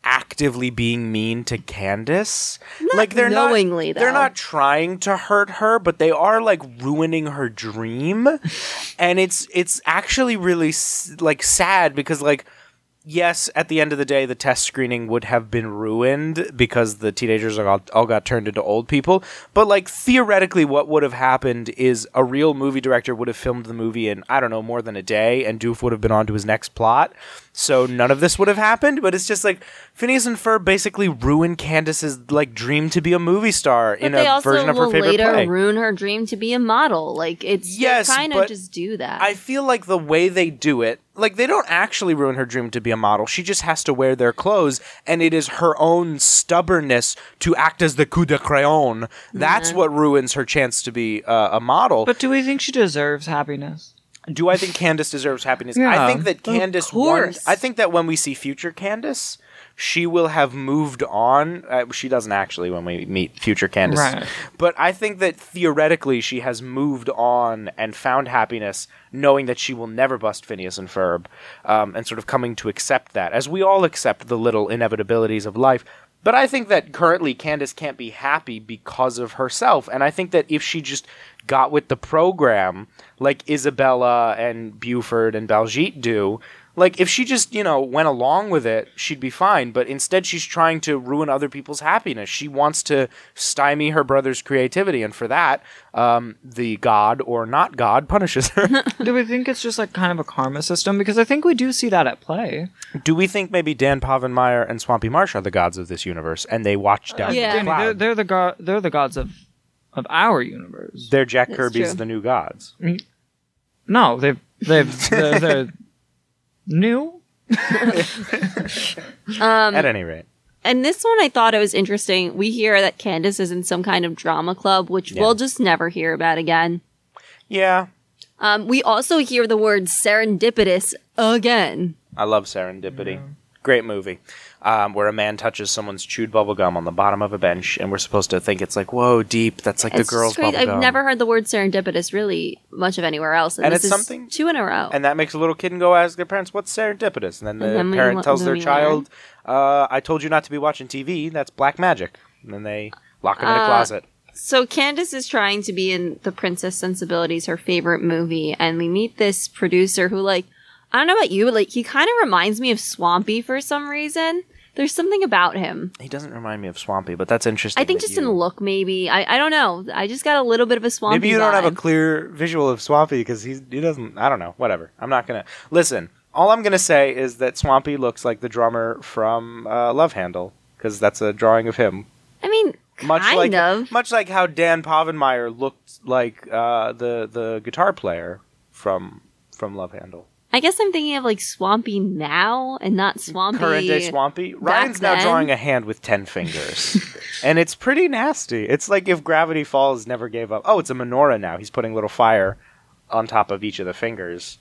actively being mean to Candace. like they're knowingly, not, they're not trying to hurt her, but they are like ruining her dream, and it's it's actually really like sad because like yes, at the end of the day, the test screening would have been ruined because the teenagers all, all got turned into old people. But like theoretically, what would have happened is a real movie director would have filmed the movie in I don't know more than a day, and Doof would have been on to his next plot. So none of this would have happened. But it's just like Phineas and Ferb basically ruined Candace's like dream to be a movie star But in they a also version of her favorite later play. ruin her dream to be a model. Like it's Yes, kind of but just do that. I feel like the way they do it, like they don't actually ruin her dream to be a model. She just has to wear their clothes, and it is her own stubbornness to act as the coup de crayon. That's what ruins her chance to be uh, a model. But do we think she deserves happiness? Do I think Candace deserves happiness? I think that Candace. Course. I think that when we see future Candace. She will have moved on. Uh, she doesn't actually when we meet future Candace. Right. But I think that theoretically she has moved on and found happiness knowing that she will never bust Phineas and Ferb um, and sort of coming to accept that, as we all accept the little inevitabilities of life. But I think that currently Candace can't be happy because of herself. And I think that if she just got with the program like Isabella and Buford and Baljeet do, like if she just, you know, went along with it, she'd be fine. But instead she's trying to ruin other people's happiness. She wants to stymie her brother's creativity, and for that, um, the god or not god punishes her. Do we think it's just like kind of a karma system? Because I think we do see that at play. do we think maybe Dan Povenmire and Swampy Marsh are the gods of this universe and they watch down Yeah. from Danny, the they're, they're the go- they're the gods of of our universe. They're Jack That's Kirby's true. the new gods. No, they've they've they're, they're new. Um, At any rate. and this one, I thought it was interesting. We hear that Candace is in some kind of drama club, which Yeah. we'll just never hear about again. Yeah. Um, we also hear the word serendipitous again. I love Serendipity. Great movie. Um, where a man touches someone's chewed bubble gum on the bottom of a bench, and we're supposed to think it's like, whoa, deep. That's like It's the girl's bubble I've gum. never heard the word serendipitous really much of anywhere else, and, And this it's is something- two in a row. And that makes a little kid and go ask their parents, what's serendipitous? And then the And then parent le- tells their child, uh, I told you not to be watching TV. That's black magic. And then they lock him in a Uh, closet. So Candace is trying to be in The Princess Sensibilities, her favorite movie, and we meet this producer who, like, I don't know about you, but like, he kind of reminds me of Swampy for some reason. There's something about him. He doesn't remind me of Swampy, but that's interesting. I think just you- in look, maybe. I, I don't know. I just got a little bit of a Swampy. Maybe you don't have a clear visual of Swampy because he's he doesn't. I don't know. Whatever. I'm not gonna listen. All I'm gonna say is that Swampy looks like the drummer from uh, Love Handle because that's a drawing of him. I mean, Much kind like of. much like how Dan Povenmire looked like uh, the the guitar player from from Love Handle. I guess I'm thinking of like Swampy now and not Swampy. Current day Swampy. Ryan's now then. drawing a hand with ten fingers, and it's pretty nasty. It's like if Gravity Falls never gave up. Oh, it's a menorah now. He's putting little fire on top of each of the fingers,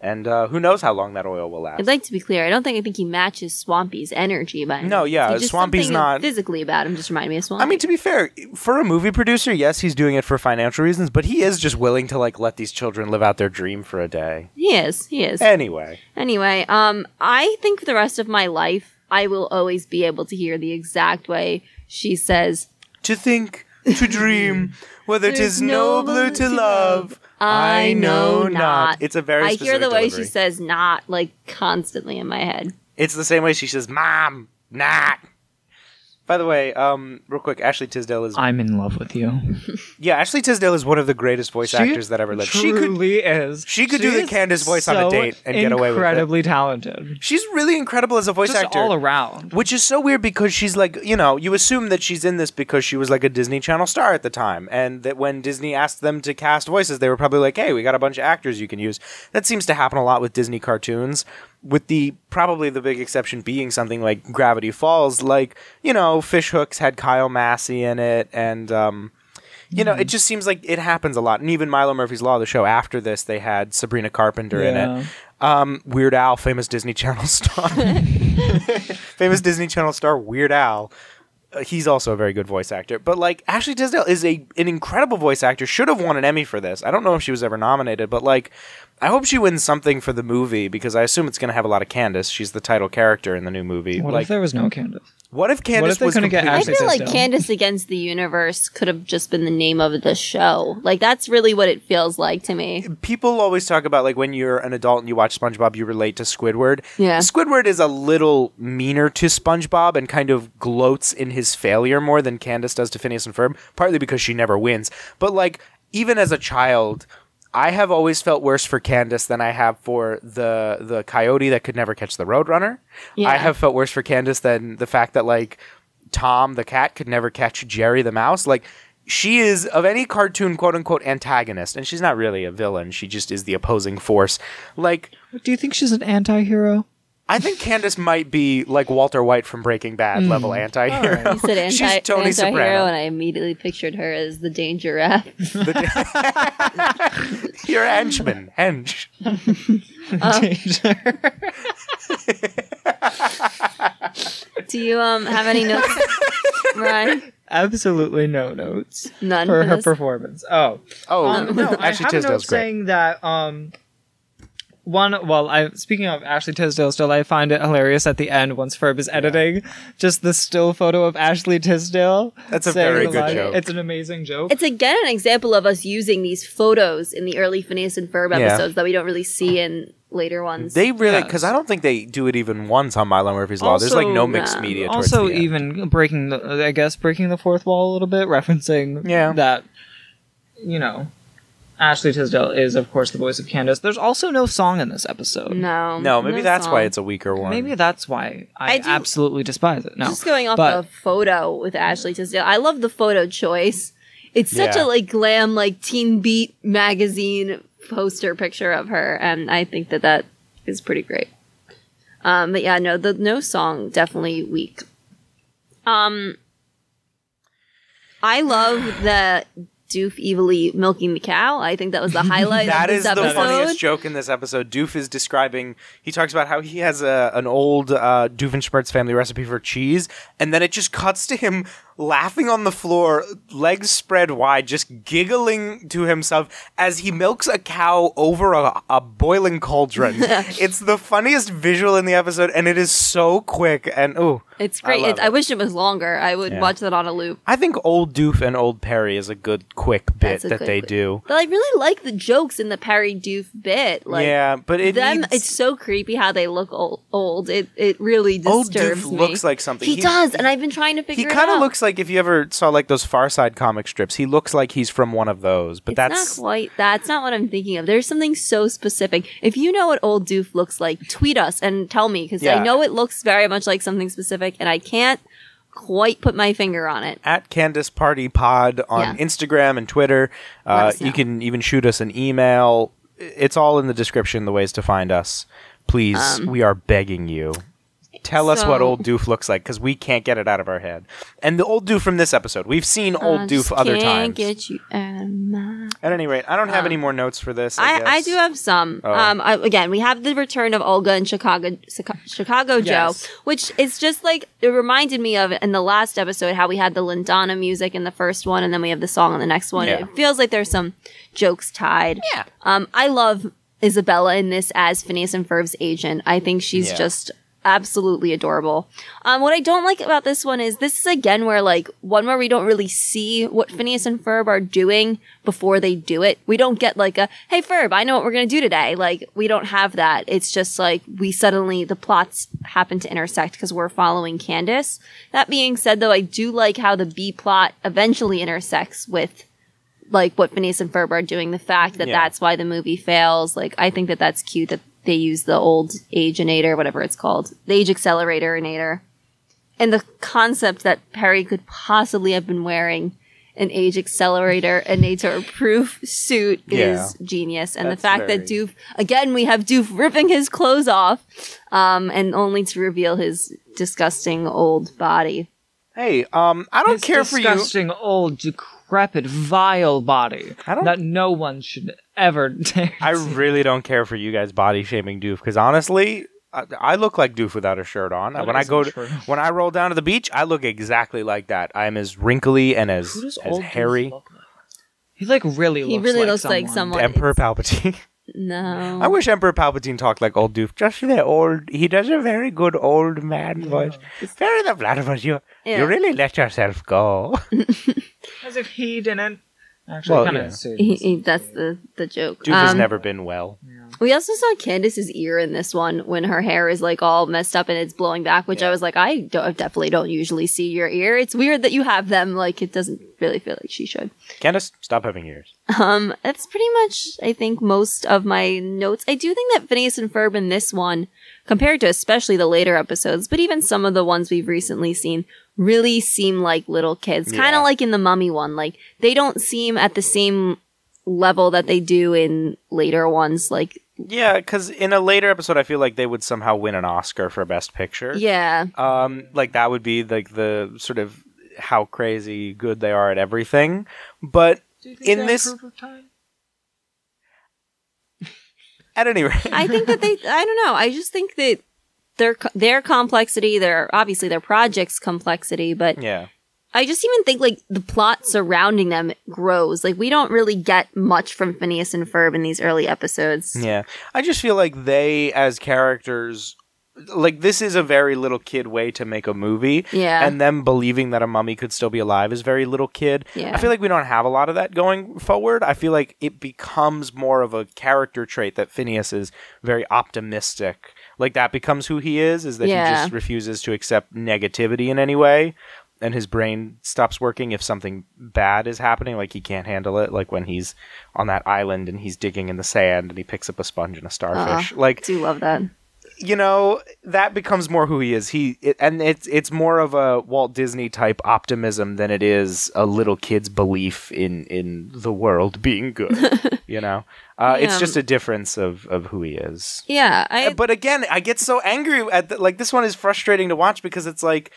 and uh, who knows how long that oil will last. I'd like to be clear. I don't think I think he matches Swampy's energy, but No, yeah, just Swampy's something not- physically about him. Just remind me of Swampy. I mean, to be fair, for a movie producer, yes, he's doing it for financial reasons, but he is just willing to like let these children live out their dream for a day. he is. He is. Anyway, Anyway, um, I think for the rest of my life, I will always be able to hear the exact way she says, to think, to dream, whether whether 'tis nobler to love, I know not. It's a very I hear the way delivery. she says "not" like constantly in my head. It's the same way she says, "Mom, not." By the way, um, real quick, Ashley Tisdale is I'm in love with you. yeah. Ashley Tisdale is one of the greatest voice actors that ever lived. She could truly is. she could do the Candace voice on a date and get away with it. Incredibly talented. She's really incredible as a voice Just actor. all around. Which is so weird because she's like, you know, you assume that she's in this because she was like a Disney Channel star at the time. And that when Disney asked them to cast voices, they were probably like, hey, we got a bunch of actors you can use. That seems to happen a lot with Disney cartoons, with the probably the big exception being something like Gravity Falls. Like, you know, Fish Hooks had Kyle Massey in it. And, um, you know, it just seems like it happens a lot. And even Milo Murphy's Law, the show after this, they had Sabrina Carpenter in it. Um, Weird Al, famous Disney Channel star. famous Disney Channel star Weird Al. Uh, he's also a very good voice actor. But like Ashley Tisdale is a an incredible voice actor. Should have won an Emmy for this. I don't know if she was ever nominated, but like I hope she wins something for the movie because I assume it's going to have a lot of Candace. She's the title character in the new movie. What like if there was no Candace? What if Candace if they was couldn't get I Ashley feel like Candace Against the Universe could have just been the name of the show. Like that's really what it feels like to me. people always talk about like when you're an adult and you watch SpongeBob, you relate to Squidward. Yeah. Squidward is a little meaner to SpongeBob and kind of gloats in his failure more than Candace does to Phineas and Ferb, partly because she never wins. But like even as a child, I have always felt worse for Candace than I have for the the coyote that could never catch the roadrunner. Yeah. I have felt worse for Candace than the fact that like Tom the cat could never catch Jerry the mouse. Like she is of any cartoon quote unquote antagonist, and she's not really a villain. She just is the opposing force. Like Do you think she's an anti-hero? I think Candace might be like Walter White from Breaking Bad level anti-hero. You said anti- she's Tony anti-hero, Soprano. and I immediately pictured her as the Danger Rat. You're a henchman. Hench. Danger. Do you um have any notes, Ryan? Absolutely no notes None for for her this? performance. Oh, Oh, Um, no, I Ashley have a note Tisdale's great. saying that um, one. Well, I speaking of Ashley Tisdale, still I find it hilarious at the end once Ferb is editing, just the still photo of Ashley Tisdale. That's a saying very good line. joke. It's an amazing joke. It's again an example of us using these photos in the early Phineas and Ferb Yeah. episodes that we don't really see in later ones. They really because I don't think they do it even once on Milo Murphy's Law. There's like no mixed media. Towards also the end. even breaking the, I guess breaking the fourth wall a little bit, referencing Yeah. that, you know, Ashley Tisdale is of course the voice of Candace. There's also no song in this episode. no, no, maybe that's song. why it's a weaker one. Maybe that's why I, I do- absolutely despise it. No, Just going off but the photo with Ashley Tisdale, I love the photo choice. It's such Yeah. a like glam, like Teen Beat magazine poster picture of her, and I think that that is pretty great. Um, but yeah, no, the no song definitely weak. Um, I love that Doof evilly milking the cow. I think that was the highlight That of is this the funniest joke in this episode. Doof is describing. He talks about how he has a an old uh, Doofenshmirtz family recipe for cheese, and then it just cuts to him laughing on the floor, legs spread wide, just giggling to himself as he milks a cow over a, a boiling cauldron. it's the funniest visual in the episode, and it is so quick. And ooh, It's I great. love It, I, wish it was longer. I would Yeah. watch that on a loop. I think old Doof and old Perry is a good quick bit that they bit. do. But I really like the jokes in the Perry Doof bit. Like yeah, but it them, needs- it's so creepy how they look old. old. It it really disturbs Old Doof me. looks like something. he, does, and I've been trying to figure. He kind of looks like if you ever saw like those Far Side comic strips, he looks like he's from one of those. But It's that's not quite. That's not what I'm thinking of. There's something so specific. If you know what old Doof looks like, tweet us and tell me because Yeah. I know it looks very much like something specific, and I can't quite put my finger on it. at Candace Party Pod on Yeah. Instagram and Twitter. Uh, you can even shoot us an email. It's all in the description. The ways to find us. Please, we are begging you. Tell us what old Doof looks like because we can't get it out of our head. And the old Doof from this episode, we've seen old I Doof other can't times. Get you out of my At any rate, I don't have any more notes for this. I, I, I do have some. Oh. Um, I, again, we have the return of Olga and Chicago, Chicago Yes. Joe, which is just like it reminded me of in the last episode how we had the Lindana music in the first one, and then we have the song in the next one. Yeah. It feels like there's some jokes tied. Yeah. Um, I love Isabella in this as Phineas and Ferb's agent. I think she's Yeah. just absolutely adorable. Um, what I don't like about this one is this is again where like one where we don't really see what Phineas and Ferb are doing before they do it. We don't get like a hey Ferb, I know what we're gonna do today. Like we don't have that. It's just like we suddenly the plots happen to intersect because we're following Candace. That being said, though, I do like how the B plot eventually intersects with like what Phineas and Ferb are doing. The fact that Yeah. that's why the movie fails. Like I think that that's cute that they use the old ageinator, whatever it's called, the age accelerator innator. and the concept that Perry could possibly have been wearing an age accelerator inator proof suit Yeah. is genius. And That's the fact that Doof again we have Doof ripping his clothes off, um, and only to reveal his disgusting old body. Hey, um, I don't His care for you. disgusting, old, decrepit, vile body I don't- that no one should ever dare. I to- really don't care for you guys body shaming Doof because honestly, I, I look like Doof without a shirt on. That when I go isn't to, true. when I roll down to the beach, I look exactly like that. I'm as wrinkly and as Who does as old hairy. Doof look like? He like really He looks really like looks like someone. someone. Emperor Palpatine. No. I wish Emperor Palpatine talked like old Doof. Just the old. He does a very good old man voice. Very the Vladimir, you Yeah. you really let yourself go. As if he didn't. Actually, Well, kind yeah. of He- he- that's the the joke. Doof has Um, never been well. We also saw Candace's ear in this one when her hair is like all messed up and it's blowing back, which I was like, I don't, definitely don't usually see your ear. It's weird that you have them. Like, it doesn't really feel like she should. Candace, stop having ears. Um, that's pretty much, I think, most of my notes. I do think that Phineas and Ferb in this one, compared to especially the later episodes, but even some of the ones we've recently seen, really seem like little kids. Kind Yeah. of like in the Mummy one. Like, they don't seem at the same level that they do in later ones. Like, Yeah, because in a later episode, I feel like they would somehow win an Oscar for Best Picture. yeah. Um, like that would be like the sort of how crazy good they are at everything. But in this, at any rate, I think that they. I don't know. I just think that their their complexity, their obviously their project's complexity, but yeah. I just even think like the plot surrounding them grows. Like we don't really get much from Phineas and Ferb in these early episodes. Yeah. I just feel like they, as characters, like this is a very little kid way to make a movie. Yeah. And them believing that a mummy could still be alive is very little kid. Yeah. I feel like we don't have a lot of that going forward. I feel like it becomes more of a character trait that Phineas is very optimistic. Like that becomes who he is, is that he just refuses to accept negativity in any way. And his brain stops working if something bad is happening, like he can't handle it, like when he's on that island and he's digging in the sand and he picks up a sponge and a starfish. like do love that. You know that becomes more who he is. He it, and it's it's more of a Walt Disney type optimism than it is a little kid's belief in in the world being good you know? Uh, it's just a difference of of who he is. Yeah, I. but again i get so angry at the, like this one is frustrating to watch because it's like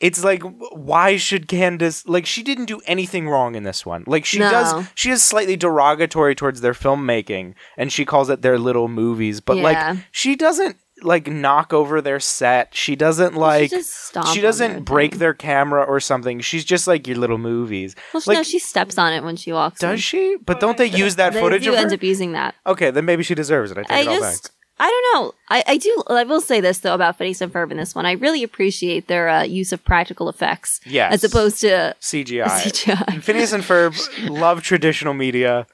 it's like why should candace like she didn't do anything wrong in this one like she No. does she is slightly derogatory towards their filmmaking and she calls it their little movies but Yeah. like she doesn't like knock over their set she doesn't like just she doesn't their break thing. their camera or something she's just like your little movies well, like no, she steps on it when she walks. in. does she but don't they use that They footage do of her end up using that. okay then maybe she deserves it i take I it all just, back I don't know. I, I do. I will say this though about Phineas and Ferb in this one. I really appreciate their uh, use of practical effects, Yes. as opposed to cgi CGI. Phineas and Ferb love traditional media.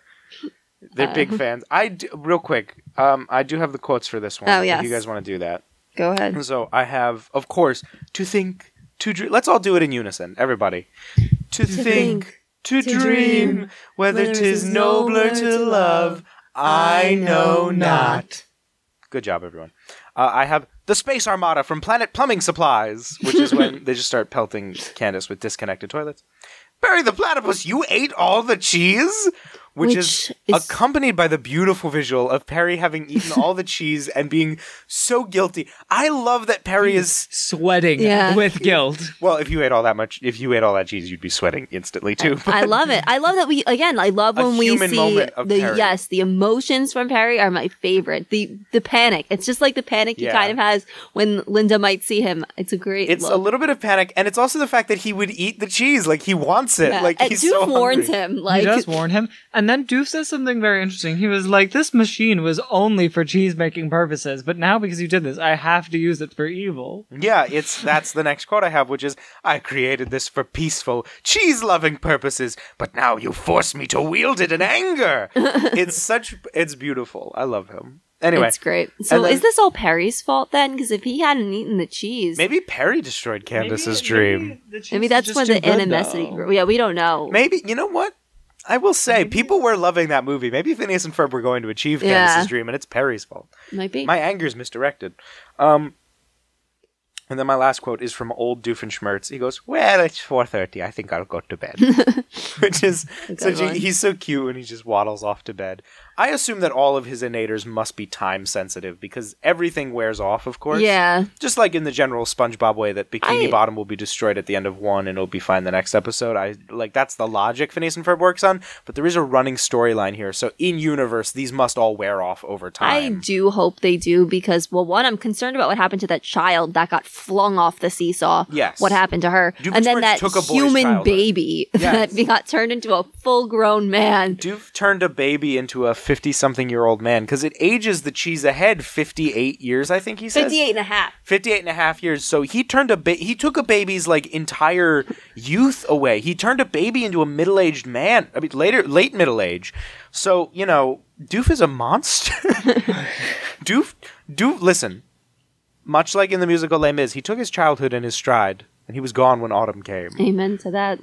They're Uh. big fans. I do, real quick. Um, I do have the quotes for this one. Oh, If you guys want to do that. Go ahead. So I have, of course, to think, to dream. Let's all do it in unison, everybody. To, think, think, to, to dream, dream, whether 'tis nobler to love, I know not. Good job, everyone. Uh, I have the Space Armada from Planet Plumbing Supplies, which is when they just start pelting Candace with disconnected toilets. Barry the Platypus, you ate all the cheese? Which, is, Which is- accompanied by the beautiful visual of Perry having eaten all the cheese and being so guilty. I love that Perry is Sweating Yeah. with guilt. well, if you ate all that much, if you ate all that cheese, you'd be sweating instantly too. I love it. I love that we again. I love A when we human see moment of the Perry. yes, the emotions from Perry are my favorite. The the panic. It's just like the panic he kind of has when Linda might see him. It's a great. it's a little bit of panic, and it's also the fact that he would eat the cheese, like he wants it, Yeah. like and he's Doof so warns hungry. him like he does warn him, and then Doof says something very interesting. He was like, "This machine was only for cheese making purposes, but now because you did this, I have to use it for evil." Yeah, it's that's the next quote I have, which is I created this for peaceful, cheese loving purposes, but now you force me to wield it in anger. it's such it's beautiful. I love him. Anyway, It's great. So then- is this all Perry's fault then? Because if he hadn't eaten the cheese, maybe Perry destroyed Candace's dream. maybe that's where the animosity grew. Yeah, we don't know. Maybe you know what? I will say, people were loving that movie. Maybe Phineas and Ferb were going to achieve Yeah. Candace's dream, and it's Perry's fault. Might be. My anger's misdirected. Um, and then my last quote is from old Doofenshmirtz. He goes, "Well, it's four thirty. I think I'll go to bed." Which is such a, he's so cute and he just waddles off to bed. I assume that all of his innators must be time sensitive because everything wears off, of course. Yeah. Just like in the general SpongeBob way that Bikini I- Bottom will be destroyed at the end of one and it'll be fine the next episode. I like that's the logic Phineas and Ferb works on, but there is a running storyline here. So in universe, these must all wear off over time. I do hope they do because, well, one, I'm concerned about what happened to that child that got flung off the seesaw. Yes. What happened to her. And then that took a human childhood. baby Yes. that got turned into a full grown man. Doof turned a baby into a 50 something year old man because it ages the cheese ahead 58 years, I think he says. 58 and a half. 58 and a half years. So he turned a ba- he took a baby's like entire youth away. He turned a baby into a middle-aged man. I mean later late middle age. So, you know, Doof is a monster. Doof Doof listen. Much like in the musical Les Mis, he took his childhood in his stride and he was gone when autumn came. Amen to that.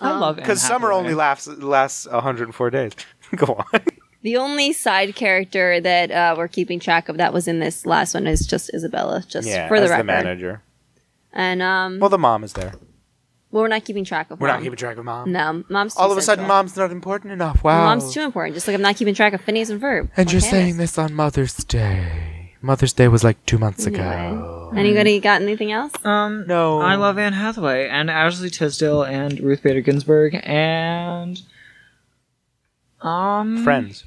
I love Anne Because um, summer only lasts lasts 104 days. Go on. The only side character that uh, we're keeping track of that was in this last one is just Isabella, just yeah, for the as record. the manager. And um, Well, well, the mom is there. Well, we're not keeping track of. We're mom. not keeping track of mom. No, mom's too All of a sudden, mom's not important enough. Wow. Mom's too important. Just like I'm not keeping track of Phineas and Verb. And or you're Candace. saying this on Mother's Day. Mother's Day was like two months ago. Anyway. Anybody got anything else? Um, No. I love Anne Hathaway and Ashley Tisdale and Ruth Bader Ginsburg and um Friends.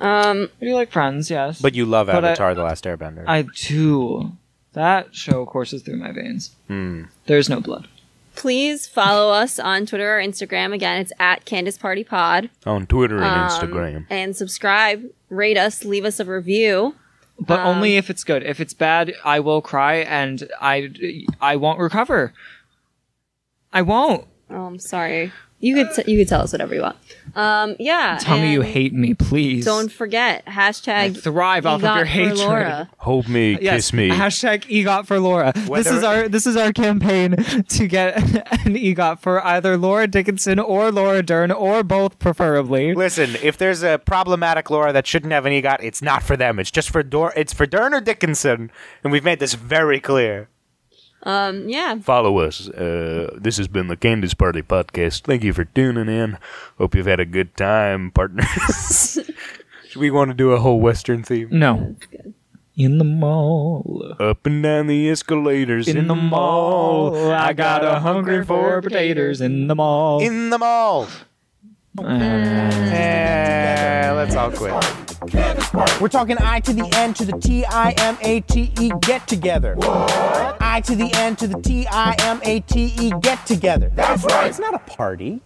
Um, I do like Friends, yes. But you love But I- Avatar: The Last Airbender. I do. That show courses through my veins. Hmm. There's no blood. please follow us on Twitter or Instagram. Again, it's at Candace Party Pod. on Twitter and Um, Instagram. And subscribe, rate us, leave us a review. But Um, only if it's good. If it's bad, I will cry and I I won't recover. I won't. Oh, I'm sorry. You could t- you could tell us whatever you want. Um, yeah. Tell me you and hate me, please. Don't forget I hashtag thrive off of EGOT your for hatred. Laura. Hold me, Yes, Hashtag EGOT for Laura. This Whether- is our this is our campaign to get an EGOT for either Laura Dickinson or Laura Dern or both, preferably. Listen, if there's a problematic Laura that shouldn't have an EGOT, it's not for them. It's just for Dor- It's for Dern or Dickinson, and we've made this very clear. Um, yeah. Follow us. Uh, this has been the Candace Party podcast. Thank you for tuning in. Hope you've had a good time, partners. Should we want to do a whole Western theme? No. In the mall. Up and down the escalators In the mall. I got a hunger for potatoes in the mall. In the mall. Eh, let's all quit. We're talking I to the N to the T I M A T E get together. I to the N to the T I M A T E get together. That's right. It's not a party.